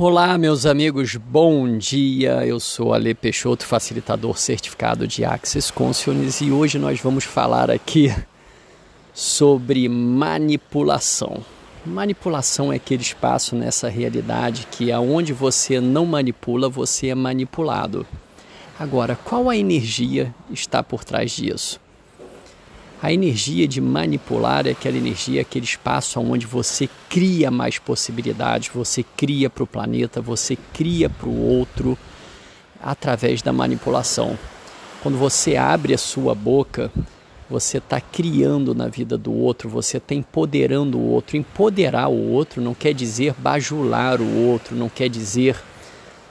Olá, meus amigos, bom dia. Eu sou Ale Peixoto, facilitador certificado de Access Consciousness e hoje nós vamos falar aqui sobre manipulação. Manipulação é aquele espaço nessa realidade que aonde você não manipula, você é manipulado. Agora, qual a energia está por trás disso? A energia de manipular é aquela energia, aquele espaço onde você cria mais possibilidades, você cria para o planeta, você cria para o outro através da manipulação. Quando você abre a sua boca, você está criando na vida do outro, você está empoderando o outro. Empoderar o outro não quer dizer bajular o outro, não quer dizer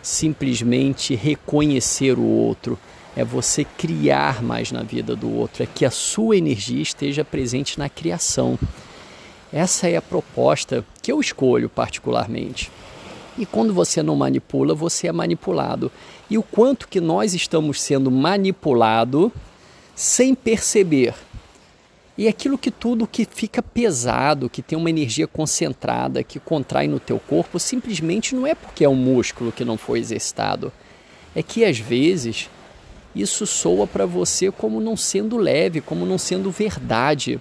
simplesmente reconhecer o outro é você criar mais na vida do outro, é que a sua energia esteja presente na criação. Essa é a proposta que eu escolho particularmente. E quando você não manipula, você é manipulado. E o quanto que nós estamos sendo manipulado sem perceber. E aquilo que tudo que fica pesado, que tem uma energia concentrada, que contrai no teu corpo, simplesmente não é porque é um músculo que não foi exercitado. É que às vezes isso soa para você como não sendo leve, como não sendo verdade.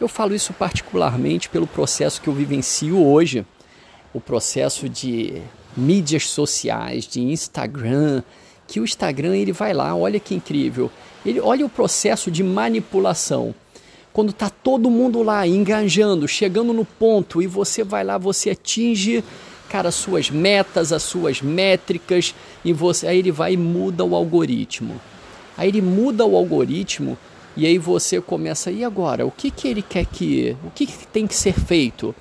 Eu falo isso particularmente pelo processo que eu vivencio hoje, o processo de mídias sociais, de Instagram, que o Instagram ele vai lá, olha que incrível. Ele olha o processo de manipulação. Quando tá todo mundo lá engajando, chegando no ponto e você vai lá, você atinge cara, as suas metas, as suas métricas, e você aí ele vai e muda o algoritmo. Aí ele muda o algoritmo e aí você começa, e agora? O que, que ele quer que. O que, que tem que ser feito?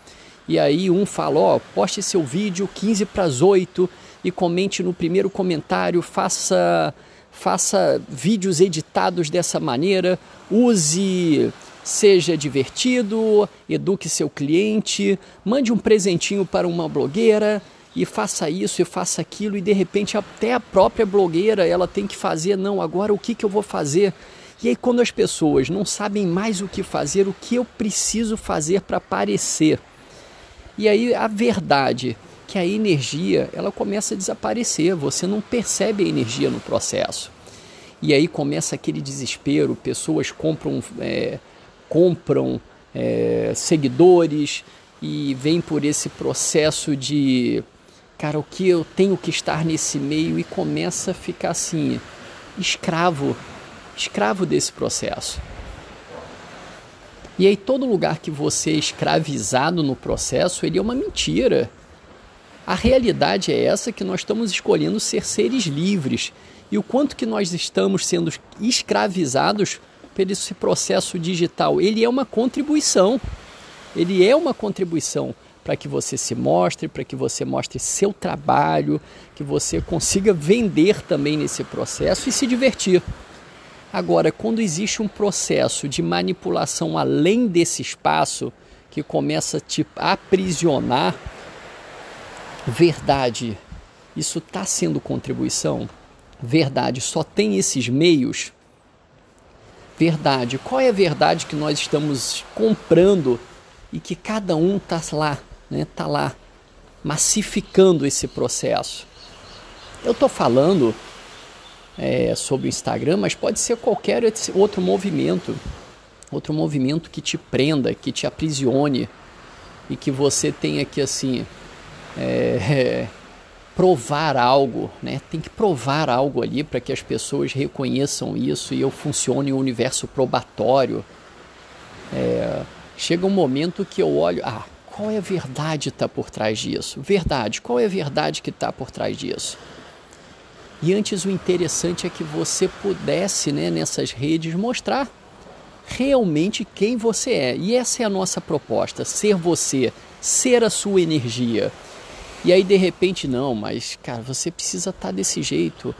E aí um fala, ó, poste seu vídeo 15 para as 8 e comente no primeiro comentário, faça faça vídeos editados dessa maneira, use, seja divertido, eduque seu cliente, mande um presentinho para uma blogueira, e faça isso e faça aquilo e de repente até a própria blogueira ela tem que fazer não agora o que, que eu vou fazer? E aí quando as pessoas não sabem mais o que fazer o que eu preciso fazer para aparecer? E aí a verdade que a energia ela começa a desaparecer você não percebe a energia no processo. E aí começa aquele desespero pessoas compram é, compram é, seguidores e vem por esse processo de cara, o que eu tenho que estar nesse meio e começa a ficar assim, escravo, escravo desse processo. E aí todo lugar que você é escravizado no processo, ele é uma mentira. A realidade é essa que nós estamos escolhendo ser seres livres. E o quanto que nós estamos sendo escravizados por esse processo digital, ele é uma contribuição. Ele é uma contribuição para que você se mostre, para que você mostre seu trabalho, que você consiga vender também nesse processo e se divertir. Agora, quando existe um processo de manipulação além desse espaço, que começa a te aprisionar, verdade, isso está sendo contribuição? Verdade, só tem esses meios? Verdade, qual é a verdade que nós estamos comprando e que cada um está lá né, tá lá massificando esse processo. Eu estou falando é, sobre o Instagram, mas pode ser qualquer outro movimento, outro movimento que te prenda, que te aprisione e que você tenha que assim é, é, provar algo, né? Tem que provar algo ali para que as pessoas reconheçam isso e eu funcione um universo probatório. É, chega um momento que eu olho, ah, qual é a verdade que está por trás disso? Verdade, qual é a verdade que está por trás disso? E antes o interessante é que você pudesse, né, nessas redes, mostrar realmente quem você é. E essa é a nossa proposta: ser você, ser a sua energia. E aí de repente, não, mas cara, você precisa estar tá desse jeito,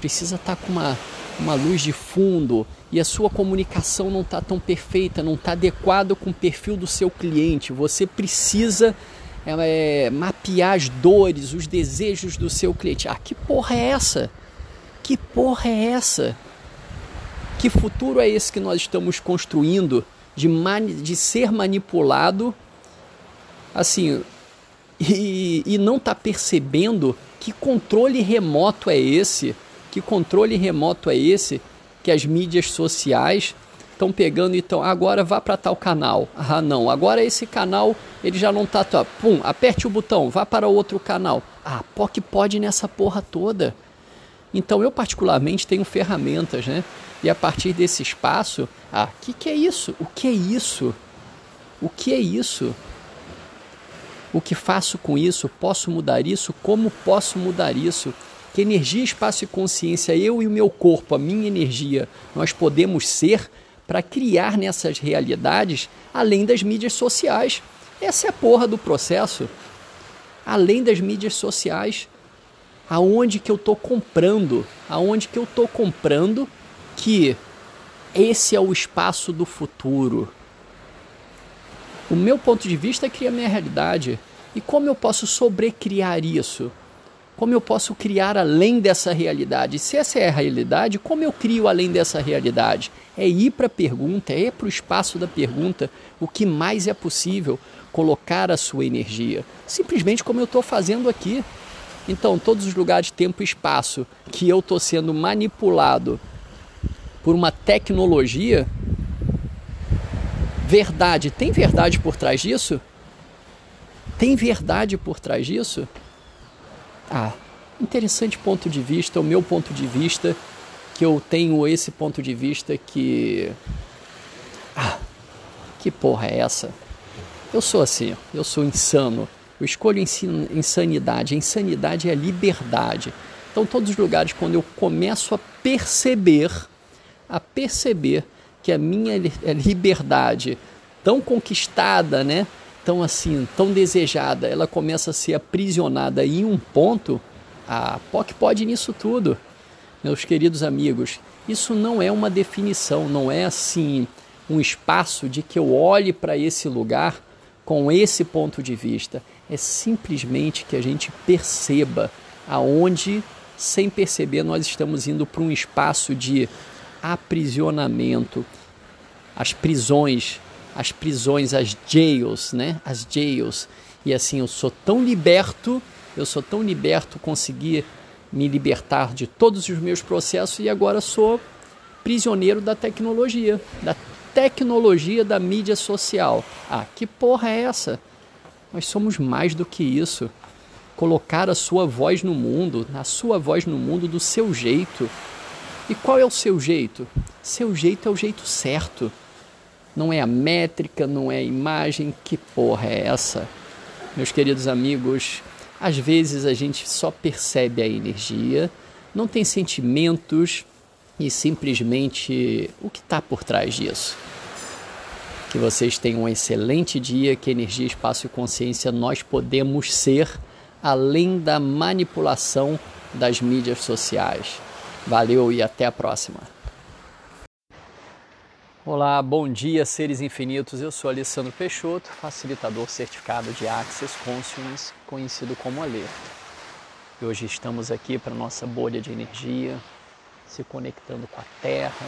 precisa estar tá com uma, uma luz de fundo e a sua comunicação não está tão perfeita, não está adequada com o perfil do seu cliente. Você precisa é, mapear as dores, os desejos do seu cliente. Ah, que porra é essa? Que porra é essa? Que futuro é esse que nós estamos construindo de, mani de ser manipulado? Assim, e, e não está percebendo que controle remoto é esse, que controle remoto é esse que as mídias sociais estão pegando e estão, agora vá para tal canal. Ah, não, agora esse canal ele já não está, tá, pum, aperte o botão, vá para outro canal. Ah, POC pode nessa porra toda. Então eu particularmente tenho ferramentas, né? E a partir desse espaço, ah, que, que é isso? O que é isso? O que é isso? O que faço com isso? Posso mudar isso? Como posso mudar isso? Que energia, espaço e consciência, eu e o meu corpo, a minha energia, nós podemos ser para criar nessas realidades além das mídias sociais. Essa é a porra do processo. Além das mídias sociais, aonde que eu estou comprando, aonde que eu estou comprando que esse é o espaço do futuro. O meu ponto de vista cria a minha realidade. E como eu posso sobrecriar isso? Como eu posso criar além dessa realidade? Se essa é a realidade, como eu crio além dessa realidade? É ir para a pergunta, é ir para o espaço da pergunta, o que mais é possível colocar a sua energia. Simplesmente como eu estou fazendo aqui. Então, todos os lugares, tempo e espaço que eu estou sendo manipulado por uma tecnologia, verdade, tem verdade por trás disso? Tem verdade por trás disso? Ah, interessante ponto de vista, o meu ponto de vista, que eu tenho esse ponto de vista que. Ah, que porra é essa? Eu sou assim, eu sou insano. Eu escolho insanidade. A insanidade é a liberdade. Então, todos os lugares, quando eu começo a perceber, a perceber que a minha liberdade tão conquistada, né? Tão assim, tão desejada, ela começa a ser aprisionada em um ponto, a POC pode nisso tudo. Meus queridos amigos, isso não é uma definição, não é assim um espaço de que eu olhe para esse lugar com esse ponto de vista. É simplesmente que a gente perceba aonde, sem perceber, nós estamos indo para um espaço de aprisionamento, as prisões, as prisões, as jails, né? As jails. E assim, eu sou tão liberto, eu sou tão liberto, consegui me libertar de todos os meus processos e agora sou prisioneiro da tecnologia, da tecnologia da mídia social. Ah, que porra é essa? Nós somos mais do que isso. Colocar a sua voz no mundo, a sua voz no mundo do seu jeito, e qual é o seu jeito? Seu jeito é o jeito certo. Não é a métrica, não é a imagem. Que porra é essa? Meus queridos amigos, às vezes a gente só percebe a energia, não tem sentimentos e simplesmente o que está por trás disso. Que vocês tenham um excelente dia, que energia, espaço e consciência nós podemos ser além da manipulação das mídias sociais. Valeu e até a próxima. Olá, bom dia, seres infinitos. Eu sou Alessandro Peixoto, facilitador certificado de Access Consciousness, conhecido como Alê. E hoje estamos aqui para nossa bolha de energia, se conectando com a Terra,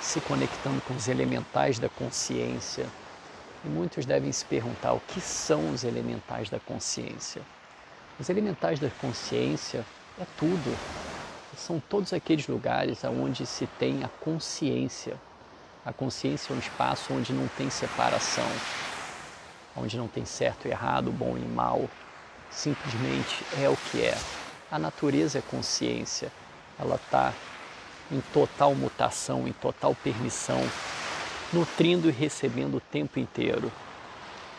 se conectando com os elementais da consciência. E muitos devem se perguntar o que são os elementais da consciência. Os elementais da consciência é tudo, são todos aqueles lugares onde se tem a consciência. A consciência é um espaço onde não tem separação, onde não tem certo e errado, bom e mal. Simplesmente é o que é. A natureza é consciência, ela está em total mutação, em total permissão, nutrindo e recebendo o tempo inteiro.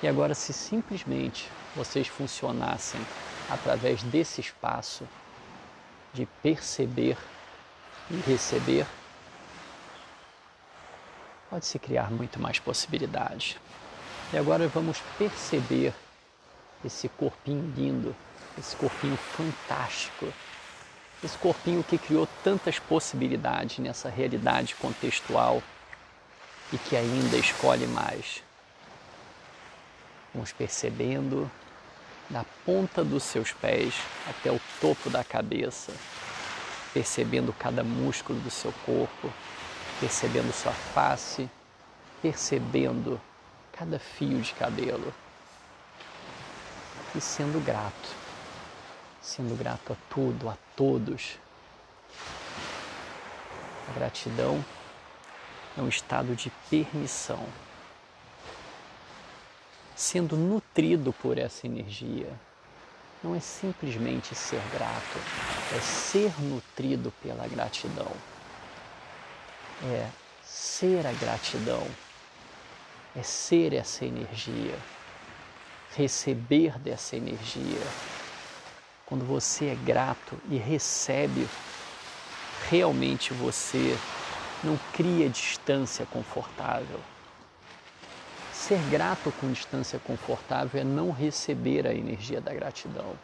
E agora, se simplesmente vocês funcionassem através desse espaço, de perceber e receber, pode se criar muito mais possibilidades. E agora vamos perceber esse corpinho lindo, esse corpinho fantástico, esse corpinho que criou tantas possibilidades nessa realidade contextual e que ainda escolhe mais. Vamos percebendo da ponta dos seus pés até o topo da cabeça, percebendo cada músculo do seu corpo, percebendo sua face, percebendo cada fio de cabelo. e sendo grato, sendo grato a tudo, a todos. A gratidão é um estado de permissão, sendo nutrido por essa energia. Não é simplesmente ser grato, é ser nutrido pela gratidão. É ser a gratidão, é ser essa energia, receber dessa energia. Quando você é grato e recebe, realmente você não cria distância confortável. Ser grato com distância confortável é não receber a energia da gratidão.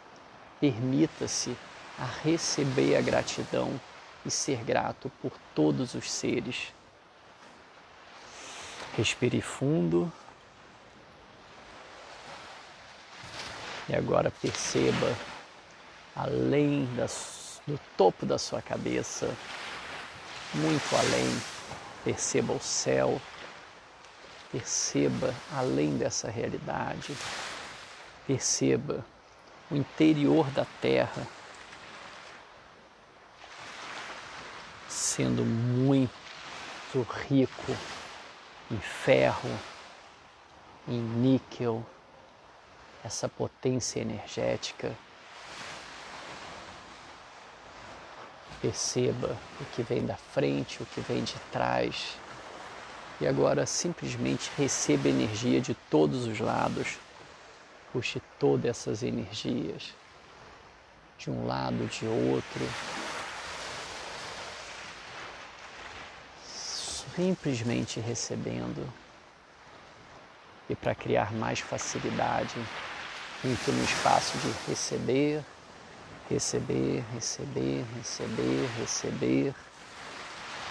Permita-se a receber a gratidão e ser grato por todos os seres. Respire fundo. E agora perceba além das, do topo da sua cabeça muito além. Perceba o céu, perceba além dessa realidade, perceba o interior da Terra sendo muito rico em ferro, em níquel, essa potência energética Perceba o que vem da frente, o que vem de trás. E agora simplesmente receba energia de todos os lados. Puxe todas essas energias de um lado, de outro. Simplesmente recebendo. E para criar mais facilidade, entre no espaço de receber receber, receber, receber, receber,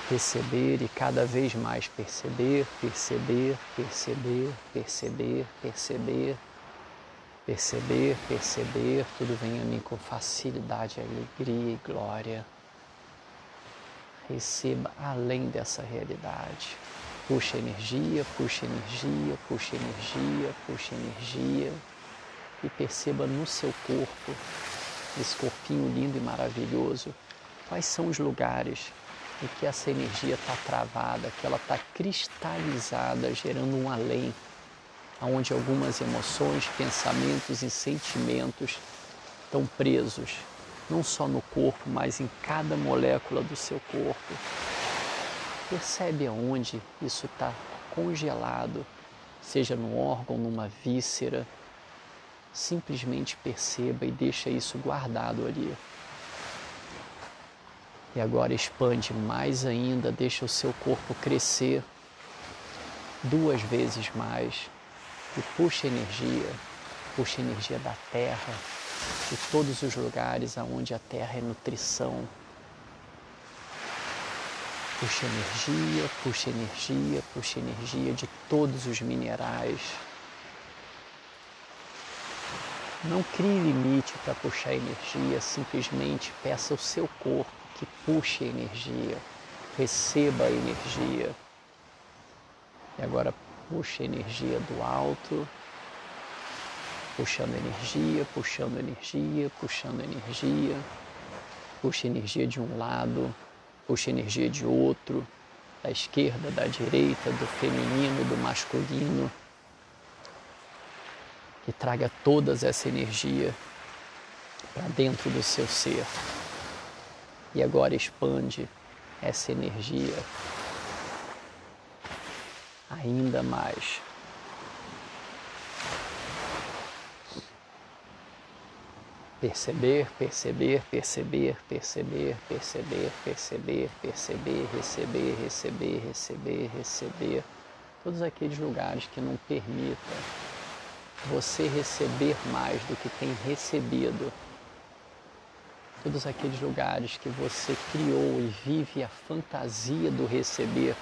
receber e cada vez mais perceber, perceber, perceber, perceber, perceber, perceber, perceber, tudo vem a mim com facilidade, alegria e glória. Receba além dessa realidade. Puxa energia, puxa energia, puxa energia, puxa energia e perceba no seu corpo esse corpinho lindo e maravilhoso, quais são os lugares em que essa energia está travada, que ela está cristalizada, gerando um além, onde algumas emoções, pensamentos e sentimentos estão presos, não só no corpo, mas em cada molécula do seu corpo. Percebe aonde isso está congelado, seja no órgão, numa víscera, simplesmente perceba e deixa isso guardado ali. E agora expande mais ainda, deixa o seu corpo crescer duas vezes mais e puxa energia, puxa energia da terra, de todos os lugares aonde a terra é nutrição. Puxa energia, puxa energia, puxa energia de todos os minerais não crie limite para puxar energia, simplesmente peça ao seu corpo que puxe energia, receba a energia. E agora puxe energia do alto, puxando energia, puxando energia, puxando energia, puxa energia de um lado, puxa energia de outro, da esquerda, da direita, do feminino, do masculino e traga toda essa energia para dentro do seu ser. E agora expande essa energia ainda mais. Perceber, perceber, perceber, perceber, perceber, perceber, perceber, receber, receber, receber, receber. Todos aqueles lugares que não permitam você receber mais do que tem recebido. Todos aqueles lugares que você criou e vive a fantasia do receber,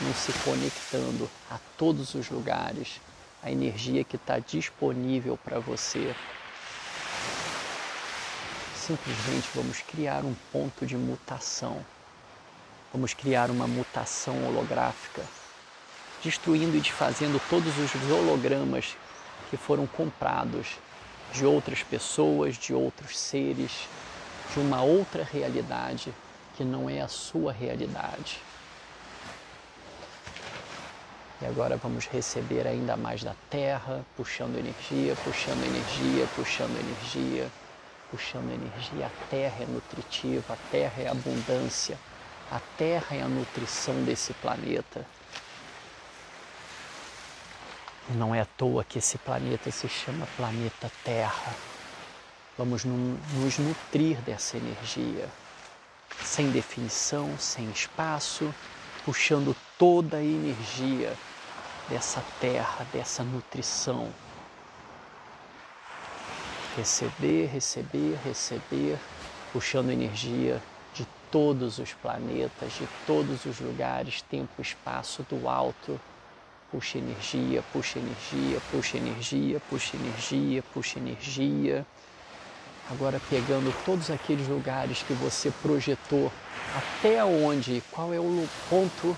não se conectando a todos os lugares, a energia que está disponível para você. Simplesmente vamos criar um ponto de mutação. Vamos criar uma mutação holográfica, destruindo e desfazendo todos os hologramas que foram comprados de outras pessoas, de outros seres, de uma outra realidade que não é a sua realidade. E agora vamos receber ainda mais da terra, puxando energia, puxando energia, puxando energia, puxando energia. A terra é nutritiva, a terra é abundância, a terra é a nutrição desse planeta. Não é à toa que esse planeta se chama planeta Terra. Vamos nos nutrir dessa energia, sem definição, sem espaço, puxando toda a energia dessa terra, dessa nutrição. Receber, receber, receber, puxando energia de todos os planetas, de todos os lugares, tempo, espaço, do alto. Puxa energia, puxa energia, puxa energia, puxa energia, puxa energia. Agora pegando todos aqueles lugares que você projetou, até onde, qual é o ponto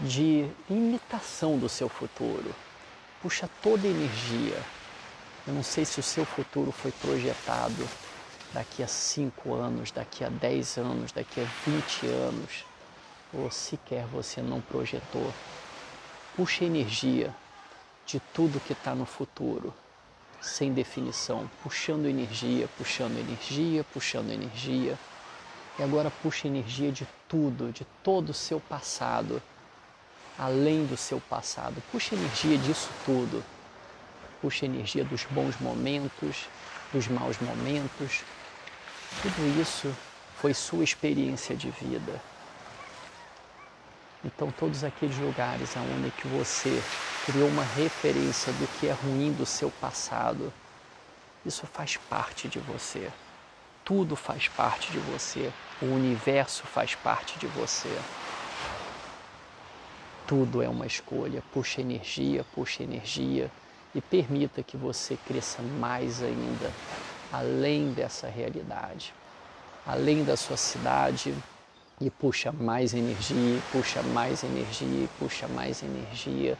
de imitação do seu futuro. Puxa toda a energia. Eu não sei se o seu futuro foi projetado daqui a 5 anos, daqui a 10 anos, daqui a 20 anos, ou sequer você não projetou. Puxa energia de tudo que está no futuro, sem definição, puxando energia, puxando energia, puxando energia. E agora puxa energia de tudo, de todo o seu passado além do seu passado. Puxa energia disso tudo. Puxa energia dos bons momentos, dos maus momentos. Tudo isso foi sua experiência de vida. Então, todos aqueles lugares onde que você criou uma referência do que é ruim do seu passado, isso faz parte de você. Tudo faz parte de você. O universo faz parte de você. Tudo é uma escolha. Puxa energia, puxa energia e permita que você cresça mais ainda, além dessa realidade, além da sua cidade. E puxa mais energia, puxa mais energia, puxa mais energia,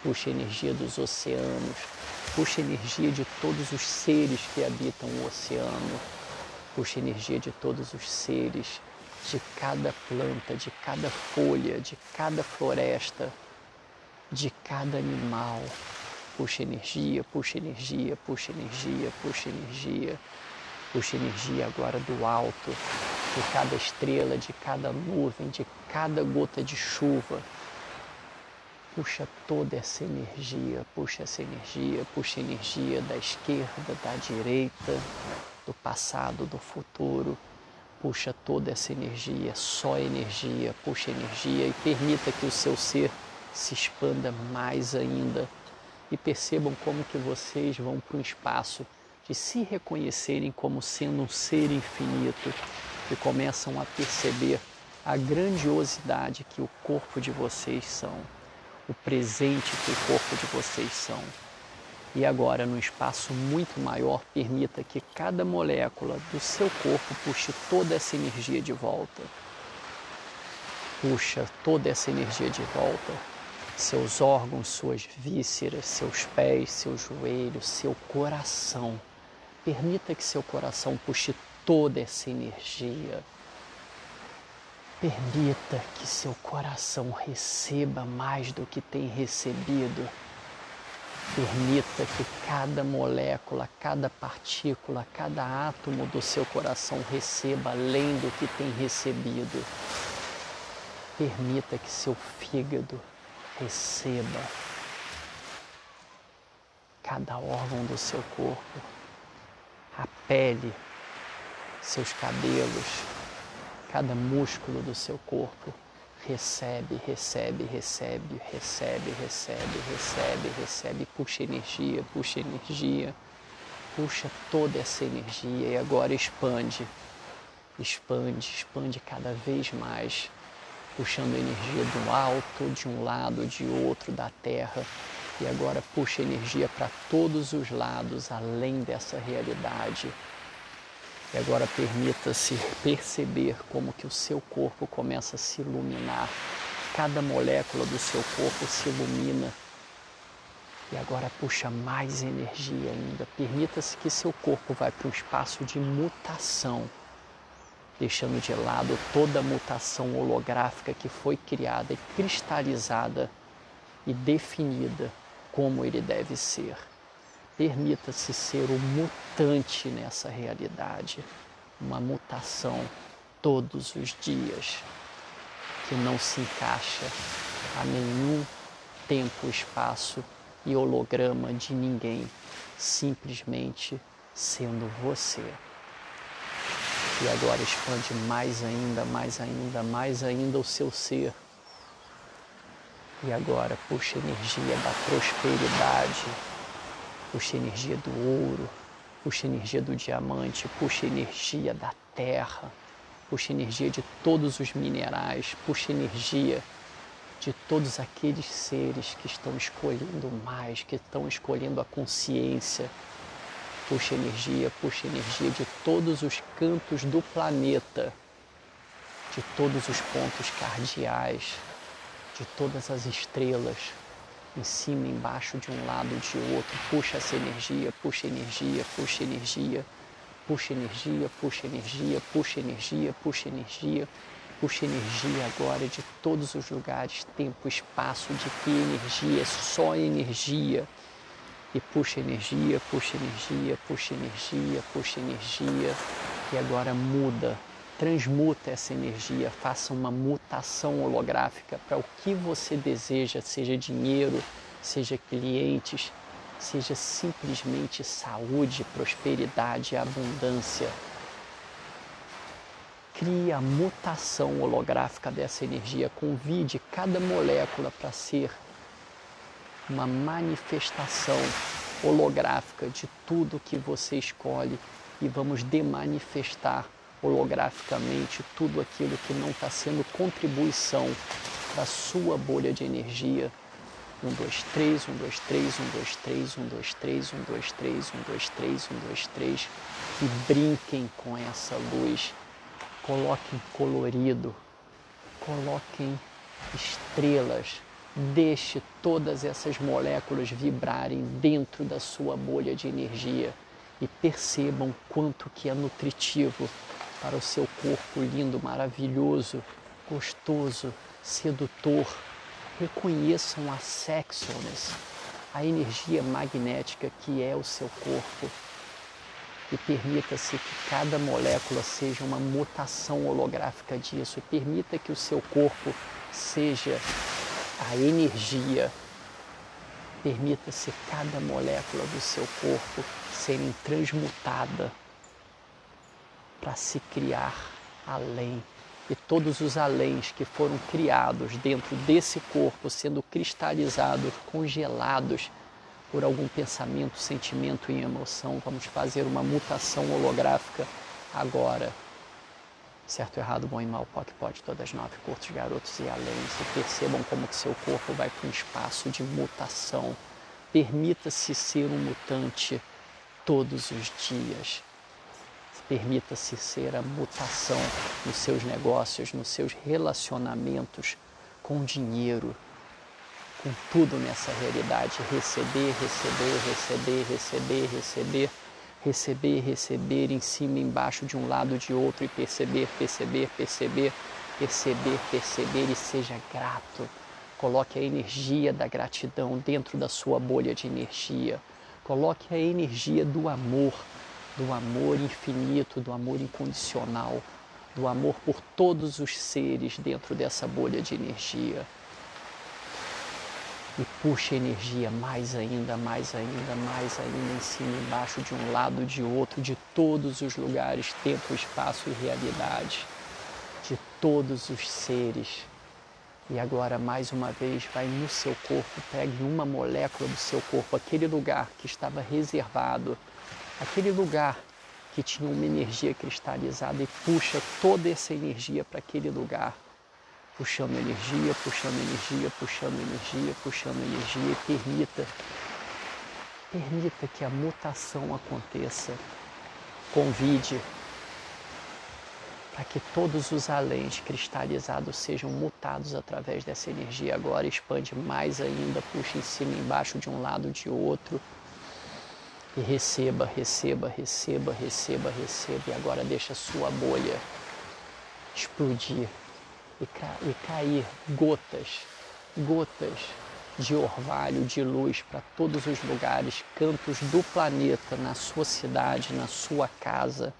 puxa energia dos oceanos, puxa energia de todos os seres que habitam o oceano, puxa energia de todos os seres de cada planta, de cada folha, de cada floresta, de cada animal. Puxa energia, puxa energia, puxa energia, puxa energia, puxa energia agora do alto, de cada estrela, de cada nuvem, de cada gota de chuva. Puxa toda essa energia, puxa essa energia, puxa energia da esquerda, da direita, do passado, do futuro. Puxa toda essa energia, só energia, puxa energia e permita que o seu ser se expanda mais ainda e percebam como que vocês vão para um espaço de se reconhecerem como sendo um ser infinito e começam a perceber a grandiosidade que o corpo de vocês são, o presente que o corpo de vocês são. E agora, num espaço muito maior, permita que cada molécula do seu corpo puxe toda essa energia de volta. Puxa toda essa energia de volta. Seus órgãos, suas vísceras, seus pés, seus joelhos, seu coração. Permita que seu coração puxe toda essa energia. Permita que seu coração receba mais do que tem recebido Permita que cada molécula, cada partícula, cada átomo do seu coração receba além do que tem recebido. Permita que seu fígado receba cada órgão do seu corpo, a pele, seus cabelos, cada músculo do seu corpo. Recebe, recebe, recebe, recebe, recebe, recebe, recebe, puxa energia, puxa energia, puxa toda essa energia e agora expande, expande, expande cada vez mais, puxando energia do alto, de um lado, de outro, da terra. E agora puxa energia para todos os lados, além dessa realidade e agora permita-se perceber como que o seu corpo começa a se iluminar. Cada molécula do seu corpo se ilumina E agora puxa mais energia ainda. Permita-se que seu corpo vá para um espaço de mutação, deixando de lado toda a mutação holográfica que foi criada e cristalizada e definida como ele deve ser. Permita-se ser o mutante nessa realidade, uma mutação todos os dias que não se encaixa a nenhum tempo, espaço e holograma de ninguém, simplesmente sendo você. E agora expande mais ainda, mais ainda, mais ainda o seu ser. E agora puxa energia da prosperidade, puxa energia do ouro, puxa energia do diamante, puxa energia da terra, puxa energia de todos os minerais, puxa energia de todos aqueles seres que estão escolhendo mais, que estão escolhendo a consciência. Puxa energia, puxa energia de todos os cantos do planeta, de todos os pontos cardeais, de todas as estrelas, em cima, embaixo, de um lado, de outro. Puxa essa energia, puxa energia, puxa energia, puxa energia, puxa energia, puxa energia, puxa energia. Puxa energia agora de todos os lugares, tempo, espaço, de que energia, só energia. E puxa energia, puxa energia, puxa energia, puxa energia. E agora muda, transmuta essa energia, faça uma mutação holográfica para o que você deseja, seja dinheiro, seja clientes, seja simplesmente saúde, prosperidade, abundância crie a mutação holográfica dessa energia, convide cada molécula para ser uma manifestação holográfica de tudo que você escolhe e vamos demanifestar holograficamente tudo aquilo que não está sendo contribuição para a sua bolha de energia. Um, dois, três, um, dois, três, um, dois, três, um, dois, três, um, dois, três, um, dois, três, um, dois, três, e brinquem com essa luz. Coloquem colorido, coloquem estrelas, deixe todas essas moléculas vibrarem dentro da sua bolha de energia e percebam quanto que é nutritivo para o seu corpo lindo, maravilhoso, gostoso, sedutor. Reconheçam a sexualness, a energia magnética que é o seu corpo e permita-se que cada molécula seja uma mutação holográfica disso permita que o seu corpo seja a energia. Permita-se cada molécula do seu corpo serem transmutada para se criar além. E todos os aléns que foram criados dentro desse corpo, sendo cristalizados, congelados, por algum pensamento, sentimento e emoção. Vamos fazer uma mutação holográfica agora. Certo, errado, bom e mal, POC, pode, todas nove, curtos, garotos e além. Se percebam como que seu corpo vai para um espaço de mutação. Permita-se ser um mutante todos os dias. Permita-se ser a mutação nos seus negócios, nos seus relacionamentos com dinheiro, com tudo nessa realidade. Receber, receber, receber, receber, receber, receber, receber em cima, embaixo, de um lado, de outro e perceber, perceber, perceber, perceber, perceber e seja grato. Coloque a energia da gratidão dentro da sua bolha de energia. Coloque a energia do amor, do amor infinito, do amor incondicional, do amor por todos os seres dentro dessa bolha de energia e puxa energia mais ainda, mais ainda, mais ainda em cima, embaixo, de um lado, de outro, de todos os lugares, tempo, espaço e realidade, de todos os seres. E agora, mais uma vez, vai no seu corpo, pegue uma molécula do seu corpo, aquele lugar que estava reservado, aquele lugar que tinha uma energia cristalizada e puxa toda essa energia para aquele lugar puxando energia, puxando energia, puxando energia, puxando energia e permita, permita que a mutação aconteça. Convide, para que todos os aléns cristalizados sejam mutados através dessa energia agora. Expande mais ainda, puxa em cima embaixo de um lado de outro. E receba, receba, receba, receba, receba. E agora deixa a sua bolha explodir e, ca e cair gotas, gotas de orvalho, de luz para todos os lugares, cantos do planeta, na sua cidade, na sua casa,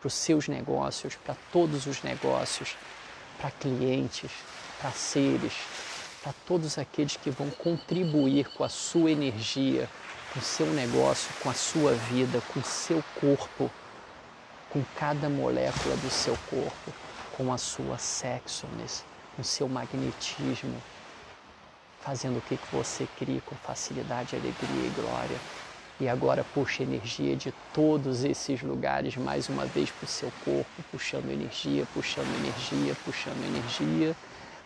para os seus negócios, para todos os negócios, para clientes, para seres, para todos aqueles que vão contribuir com a sua energia, com o seu negócio, com a sua vida, com o seu corpo, com cada molécula do seu corpo, com a sua sexualness, com o seu magnetismo, fazendo o que você cria com facilidade, alegria e glória. E agora puxa energia de todos esses lugares mais uma vez para o seu corpo, puxando energia, puxando energia, puxando energia.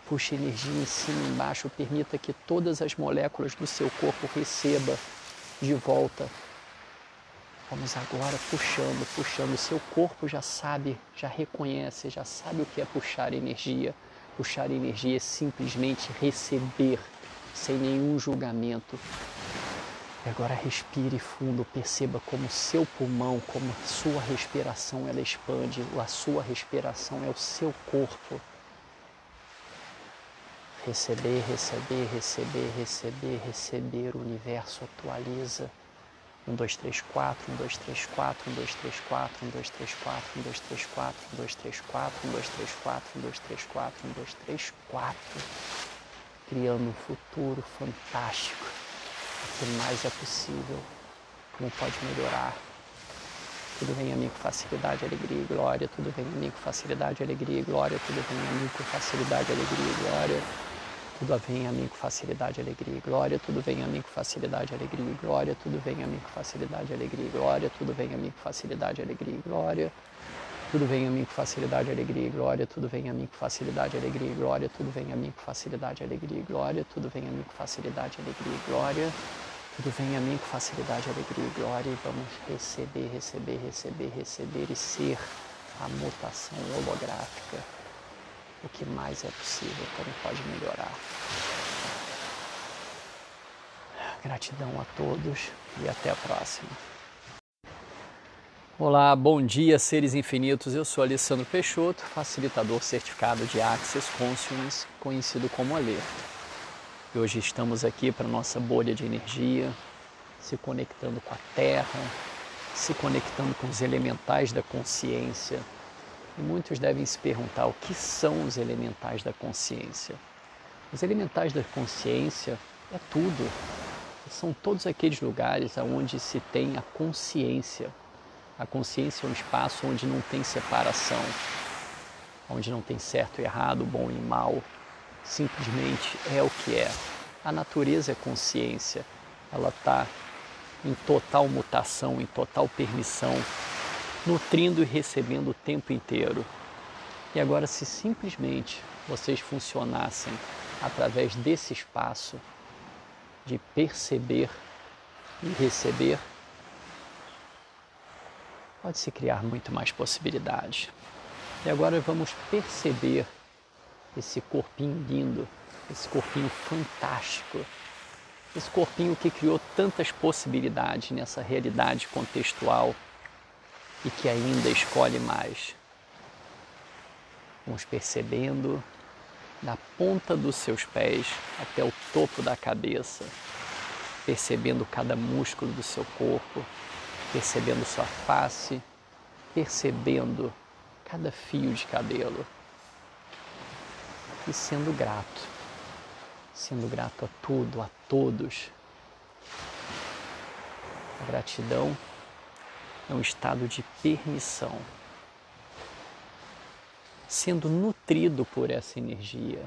Puxa energia em cima e embaixo, permita que todas as moléculas do seu corpo receba de volta. Vamos agora puxando, puxando. O seu corpo já sabe, já reconhece, já sabe o que é puxar energia. Puxar energia é simplesmente receber sem nenhum julgamento. E agora respire fundo, perceba como seu pulmão, como a sua respiração ela expande, a sua respiração é o seu corpo. Receber, receber, receber, receber, receber, o universo atualiza. 1, 2, 3, 4, 1, 2, 3, 4, 1, 2, 3, 4, 1, 2, 3, 4, 1, 2, 3, 4, 1, 2, 3, 4, 1, 2, 3, 4, 1, 2, 3, 4, 1, 2, 3, 4 criando um futuro fantástico. O que mais é possível, como pode melhorar. Tudo vem a mim com facilidade, alegria e glória. Tudo vem a mim com facilidade, alegria e glória. Tudo vem a mim com facilidade, alegria e glória. Tudo vem a mim com facilidade, alegria e glória. Tudo vem a mim com facilidade, alegria e glória. Tudo vem a mim com facilidade, alegria e glória. Tudo vem a mim com facilidade, alegria e glória. Tudo vem a mim com facilidade, alegria e glória. Tudo vem a mim com facilidade, alegria e glória. Tudo vem a mim com facilidade, alegria e glória. Tudo vem a mim com facilidade, alegria e glória. Tudo vem a mim com facilidade, alegria e glória. E vamos receber, receber, receber, receber e ser a mutação holográfica. O que mais é possível, como pode melhorar. Gratidão a todos e até a próxima. Olá, bom dia, seres infinitos. Eu sou Alessandro Peixoto, facilitador certificado de Access Consciousness, conhecido como Alê. E hoje estamos aqui para nossa bolha de energia, se conectando com a Terra, se conectando com os elementais da consciência. E muitos devem se perguntar o que são os elementais da consciência. Os elementais da consciência é tudo. São todos aqueles lugares onde se tem a consciência a consciência é um espaço onde não tem separação, onde não tem certo e errado, bom e mal. Simplesmente é o que é. A natureza é consciência. Ela está em total mutação, em total permissão, nutrindo e recebendo o tempo inteiro. E agora, se simplesmente vocês funcionassem através desse espaço de perceber e receber, pode-se criar muito mais possibilidades. E agora vamos perceber esse corpinho lindo, esse corpinho fantástico, esse corpinho que criou tantas possibilidades nessa realidade contextual e que ainda escolhe mais. Vamos percebendo da ponta dos seus pés até o topo da cabeça, percebendo cada músculo do seu corpo, percebendo sua face, percebendo cada fio de cabelo e sendo grato, sendo grato a tudo, a todos. A gratidão é um estado de permissão, sendo nutrido por essa energia.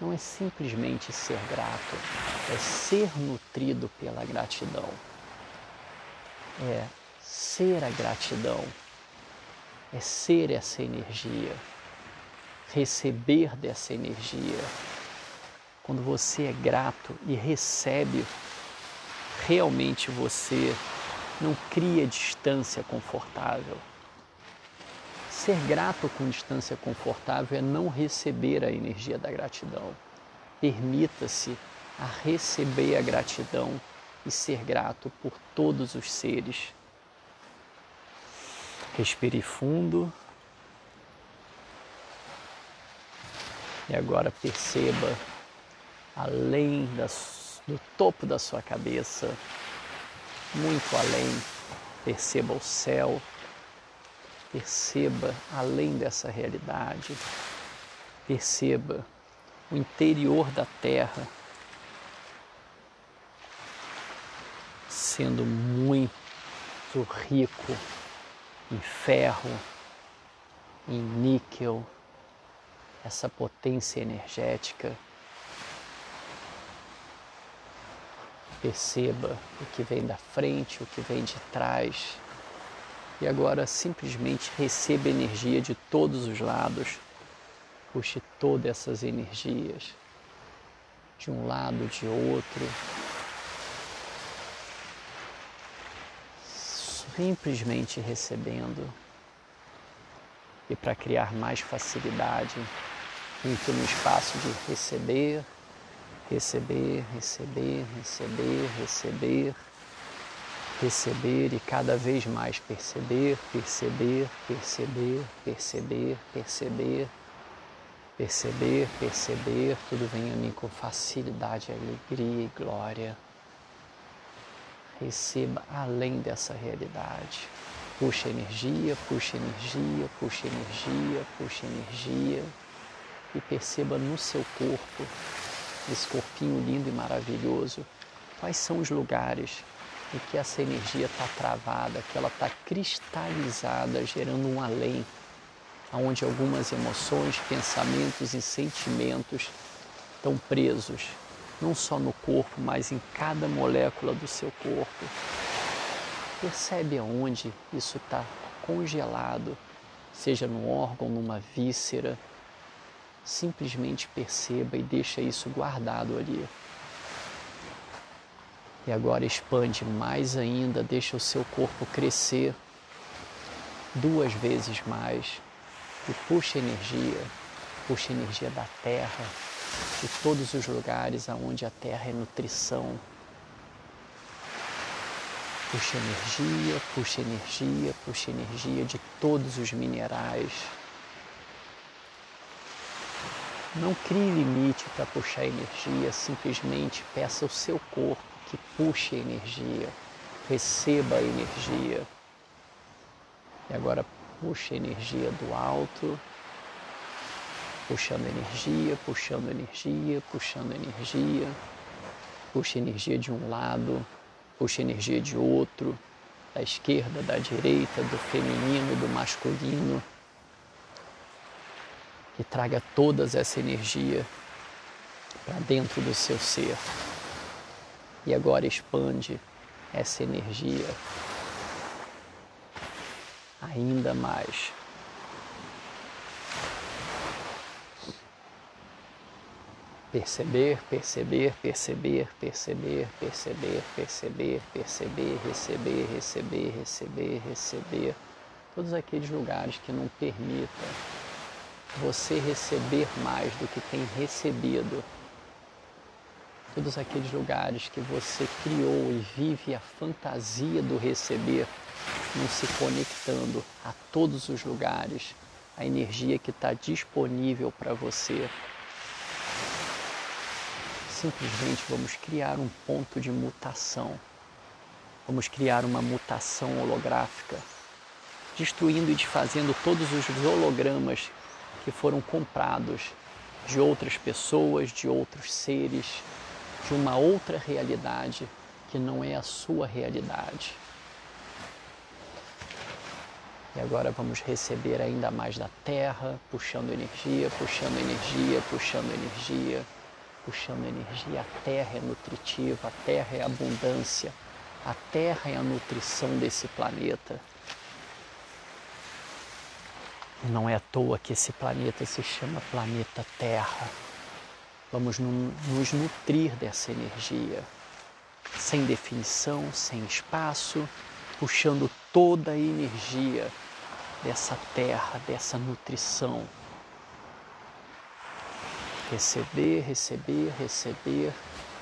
Não é simplesmente ser grato, é ser nutrido pela gratidão é ser a gratidão, é ser essa energia, receber dessa energia. Quando você é grato e recebe, realmente você não cria distância confortável. Ser grato com distância confortável é não receber a energia da gratidão. Permita-se a receber a gratidão e ser grato por todos os seres. Respire fundo. E agora perceba além do topo da sua cabeça, muito além, perceba o céu, perceba além dessa realidade, perceba o interior da Terra sendo muito rico em ferro, em níquel, essa potência energética. Perceba o que vem da frente, o que vem de trás. E agora simplesmente receba energia de todos os lados. Puxe todas essas energias de um lado, de outro, simplesmente recebendo. E para criar mais facilidade, entre no espaço de receber, receber, receber, receber, receber, receber e cada vez mais perceber, perceber, perceber, perceber, perceber, perceber, perceber, tudo vem a mim com facilidade, alegria e glória. Receba além dessa realidade. Puxa energia, puxa energia, puxa energia, puxa energia. E perceba no seu corpo, esse corpinho lindo e maravilhoso, quais são os lugares em que essa energia está travada, que ela está cristalizada, gerando um além, onde algumas emoções, pensamentos e sentimentos estão presos não só no corpo, mas em cada molécula do seu corpo. Percebe aonde isso está congelado, seja no órgão, numa víscera. Simplesmente perceba e deixa isso guardado ali. E agora expande mais ainda, deixa o seu corpo crescer duas vezes mais e puxa energia, puxa energia da terra, de todos os lugares aonde a terra é nutrição. Puxa energia, puxa energia, puxa energia de todos os minerais. Não crie limite para puxar energia, simplesmente peça ao seu corpo que puxe energia, receba a energia. E agora puxa energia do alto puxando energia, puxando energia, puxando energia. Puxa energia de um lado, puxa energia de outro, da esquerda, da direita, do feminino, do masculino. Que traga toda essa energia para dentro do seu ser. E agora expande essa energia ainda mais Perceber, perceber, perceber, perceber, perceber, perceber, perceber, receber, receber, receber, receber. Todos aqueles lugares que não permitam você receber mais do que tem recebido. Todos aqueles lugares que você criou e vive a fantasia do receber, não se conectando a todos os lugares, a energia que está disponível para você simplesmente vamos criar um ponto de mutação. Vamos criar uma mutação holográfica, destruindo e desfazendo todos os hologramas que foram comprados de outras pessoas, de outros seres, de uma outra realidade que não é a sua realidade. E agora vamos receber ainda mais da terra, puxando energia, puxando energia, puxando energia puxando energia. A terra é nutritiva, a terra é abundância, a terra é a nutrição desse planeta. Não é à toa que esse planeta se chama planeta Terra. Vamos nos nutrir dessa energia, sem definição, sem espaço, puxando toda a energia dessa terra, dessa nutrição. Receber, receber, receber,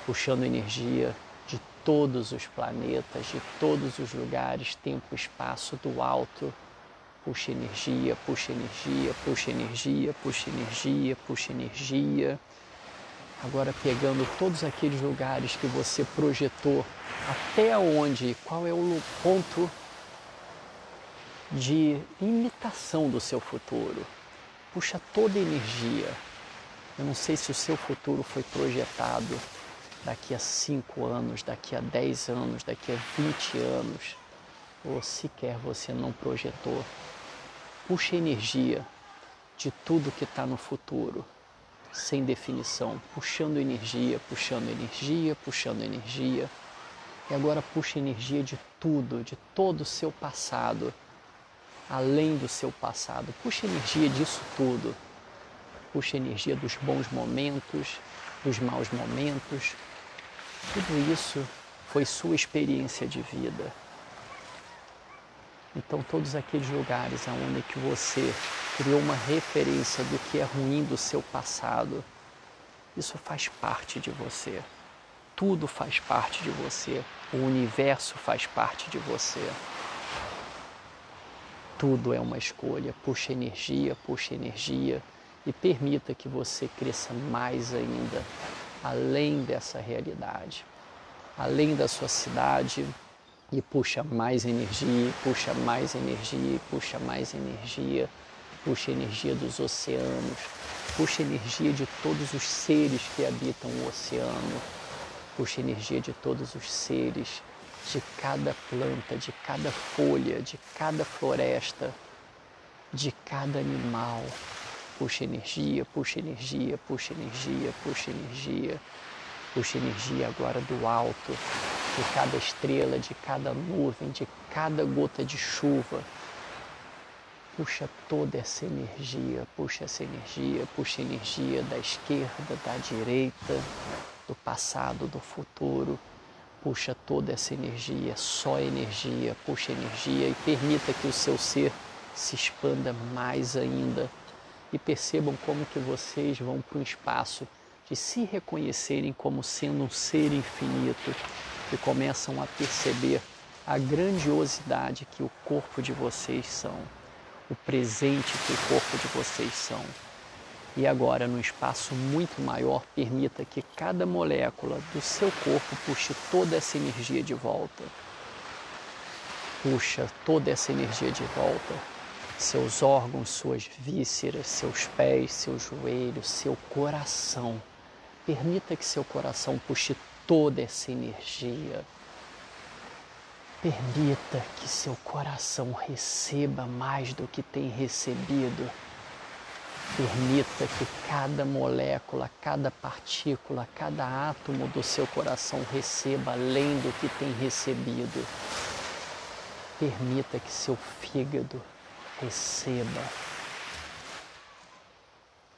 puxando energia de todos os planetas, de todos os lugares, tempo, espaço, do alto. Puxa energia, puxa energia, puxa energia, puxa energia, puxa energia. Agora pegando todos aqueles lugares que você projetou, até onde, qual é o ponto de imitação do seu futuro. Puxa toda a energia. Eu não sei se o seu futuro foi projetado daqui a 5 anos, daqui a 10 anos, daqui a 20 anos, ou sequer você não projetou. Puxa energia de tudo que está no futuro, sem definição, puxando energia, puxando energia, puxando energia. E agora puxa energia de tudo, de todo o seu passado, além do seu passado. Puxa energia disso tudo. Puxa energia dos bons momentos, dos maus momentos, tudo isso foi sua experiência de vida. Então, todos aqueles lugares onde que você criou uma referência do que é ruim do seu passado, isso faz parte de você. Tudo faz parte de você. O universo faz parte de você. Tudo é uma escolha. Puxa energia, puxa energia e permita que você cresça mais ainda além dessa realidade, além da sua cidade, e puxa mais energia, puxa mais energia, puxa mais energia, puxa energia dos oceanos, puxa energia de todos os seres que habitam o oceano, puxa energia de todos os seres, de cada planta, de cada folha, de cada floresta, de cada animal, Puxa energia, puxa energia, puxa energia, puxa energia. Puxa energia agora do alto, de cada estrela, de cada nuvem, de cada gota de chuva. Puxa toda essa energia, puxa essa energia, puxa energia da esquerda, da direita, do passado, do futuro. Puxa toda essa energia, só energia, puxa energia e permita que o seu ser se expanda mais ainda e percebam como que vocês vão para um espaço de se reconhecerem como sendo um ser infinito e começam a perceber a grandiosidade que o corpo de vocês são, o presente que o corpo de vocês são. E agora, num espaço muito maior, permita que cada molécula do seu corpo puxe toda essa energia de volta. Puxa toda essa energia de volta seus órgãos, suas vísceras, seus pés, seus joelhos, seu coração. Permita que seu coração puxe toda essa energia. Permita que seu coração receba mais do que tem recebido. Permita que cada molécula, cada partícula, cada átomo do seu coração receba além do que tem recebido. Permita que seu fígado, receba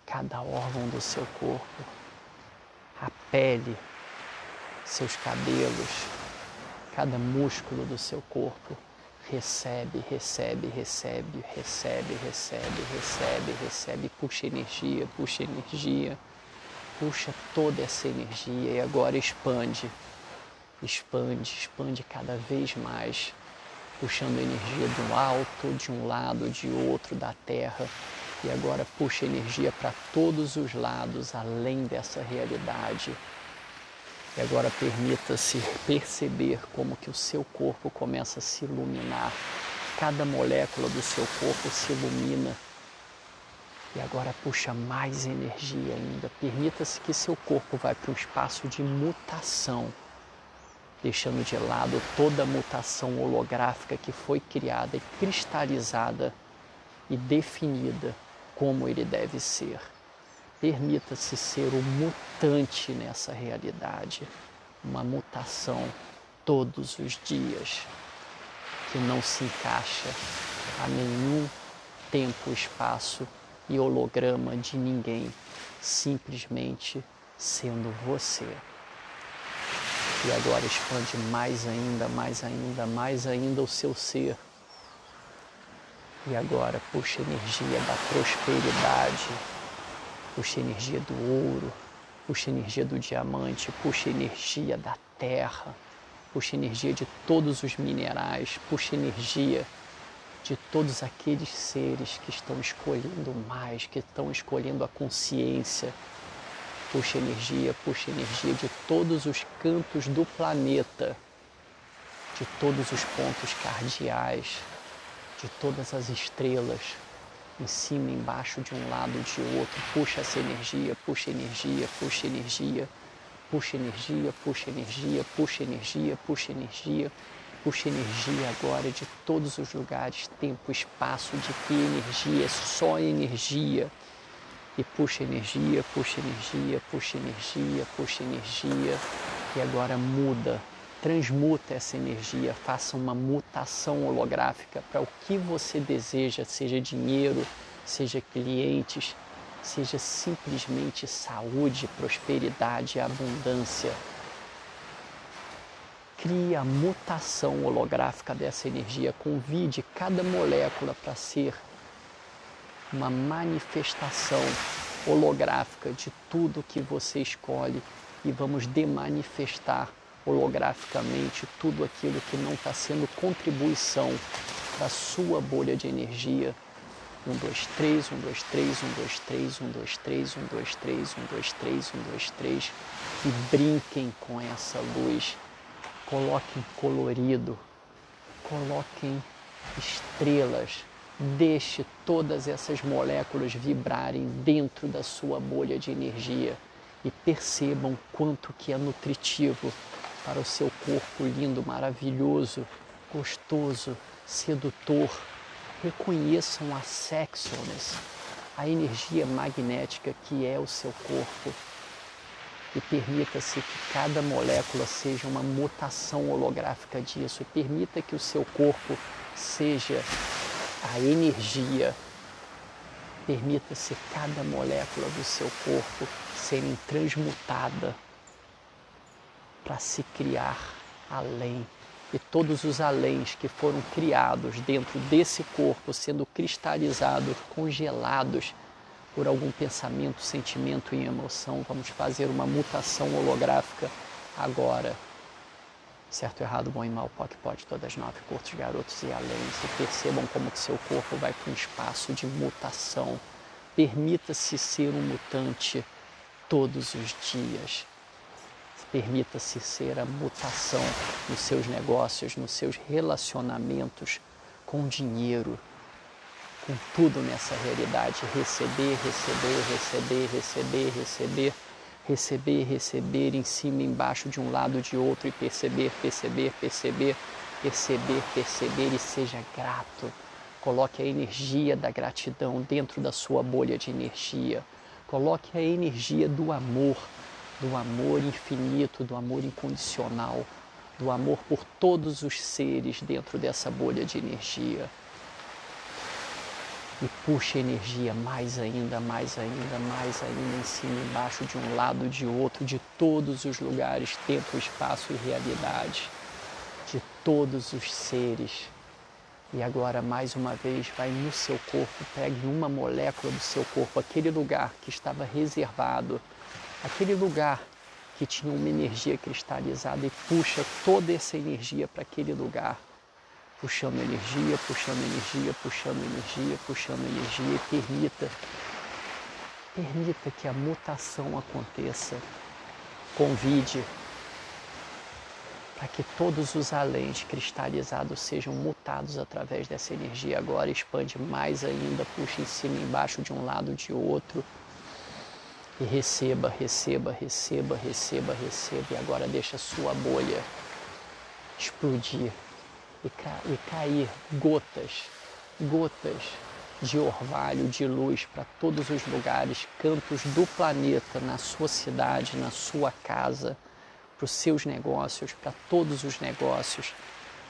cada órgão do seu corpo, a pele, seus cabelos, cada músculo do seu corpo. Recebe, recebe, recebe, recebe, recebe, recebe, recebe, puxa energia, puxa energia, puxa toda essa energia e agora expande, expande, expande cada vez mais puxando energia do alto, de um lado, de outro da Terra. E agora puxa energia para todos os lados, além dessa realidade. E agora permita-se perceber como que o seu corpo começa a se iluminar. Cada molécula do seu corpo se ilumina. E agora puxa mais energia ainda. Permita-se que seu corpo vá para um espaço de mutação deixando de lado toda a mutação holográfica que foi criada e cristalizada e definida como ele deve ser. Permita-se ser o mutante nessa realidade, uma mutação todos os dias, que não se encaixa a nenhum tempo, espaço e holograma de ninguém, simplesmente sendo você. E agora expande mais ainda, mais ainda, mais ainda o seu ser. E agora puxa energia da prosperidade, puxa energia do ouro, puxa energia do diamante, puxa energia da terra, puxa energia de todos os minerais, puxa energia de todos aqueles seres que estão escolhendo mais, que estão escolhendo a consciência. Puxa energia, puxa energia de todos os cantos do planeta, de todos os pontos cardeais, de todas as estrelas, em cima, embaixo, de um lado, de outro. Puxa essa energia, puxa energia, puxa energia, puxa energia, puxa energia, puxa energia, puxa energia, puxa energia agora de todos os lugares, tempo, espaço, de que energia, é só energia. E puxa energia, puxa energia, puxa energia, puxa energia. E agora muda transmuta essa energia, faça uma mutação holográfica para o que você deseja, seja dinheiro, seja clientes, seja simplesmente saúde, prosperidade e abundância. Crie a mutação holográfica dessa energia, convide cada molécula para ser uma manifestação holográfica de tudo que você escolhe e vamos demanifestar holograficamente tudo aquilo que não está sendo contribuição para a sua bolha de energia. 1, 2, 3, 1, 2, 3, 1, 2, 3, 1, 2, 3, 1, 2, 3, 1, 2, 3, 1, 2, 3 e brinquem com essa luz. Coloquem colorido, coloquem estrelas, deixe todas essas moléculas vibrarem dentro da sua bolha de energia. E percebam quanto que é nutritivo para o seu corpo lindo, maravilhoso, gostoso, sedutor. Reconheçam a sexualness, a energia magnética que é o seu corpo. E permita-se que cada molécula seja uma mutação holográfica disso. Permita que o seu corpo seja a energia. Permita-se cada molécula do seu corpo serem transmutada para se criar além. E todos os aléns que foram criados dentro desse corpo, sendo cristalizados, congelados por algum pensamento, sentimento e emoção, vamos fazer uma mutação holográfica agora. Certo, errado, bom e mal, POC, pode, todas nove, curtos, garotos e além. Se percebam como que seu corpo vai para um espaço de mutação. Permita-se ser um mutante todos os dias Permita-se ser a mutação nos seus negócios, nos seus relacionamentos, com dinheiro, com tudo nessa realidade. Receber, receber, receber, receber, receber, receber, receber em cima, embaixo, de um lado, de outro, e perceber, perceber, perceber, perceber, perceber e seja grato. Coloque a energia da gratidão dentro da sua bolha de energia. Coloque a energia do amor do amor infinito, do amor incondicional, do amor por todos os seres dentro dessa bolha de energia. E puxa energia mais ainda, mais ainda, mais ainda, em cima embaixo, de um lado, de outro, de todos os lugares, tempo, espaço e realidade, de todos os seres. E agora, mais uma vez, vai no seu corpo, pegue uma molécula do seu corpo, aquele lugar que estava reservado aquele lugar que tinha uma energia cristalizada e puxa toda essa energia para aquele lugar, puxando energia, puxando energia, puxando energia, puxando energia e permita, permita que a mutação aconteça. Convide para que todos os aléns cristalizados sejam mutados através dessa energia agora, expande mais ainda, puxa em cima embaixo de um lado de outro e receba, receba, receba, receba, receba. E agora deixa a sua bolha explodir e, ca e cair gotas, gotas de orvalho, de luz para todos os lugares, cantos do planeta, na sua cidade, na sua casa, para os seus negócios, para todos os negócios,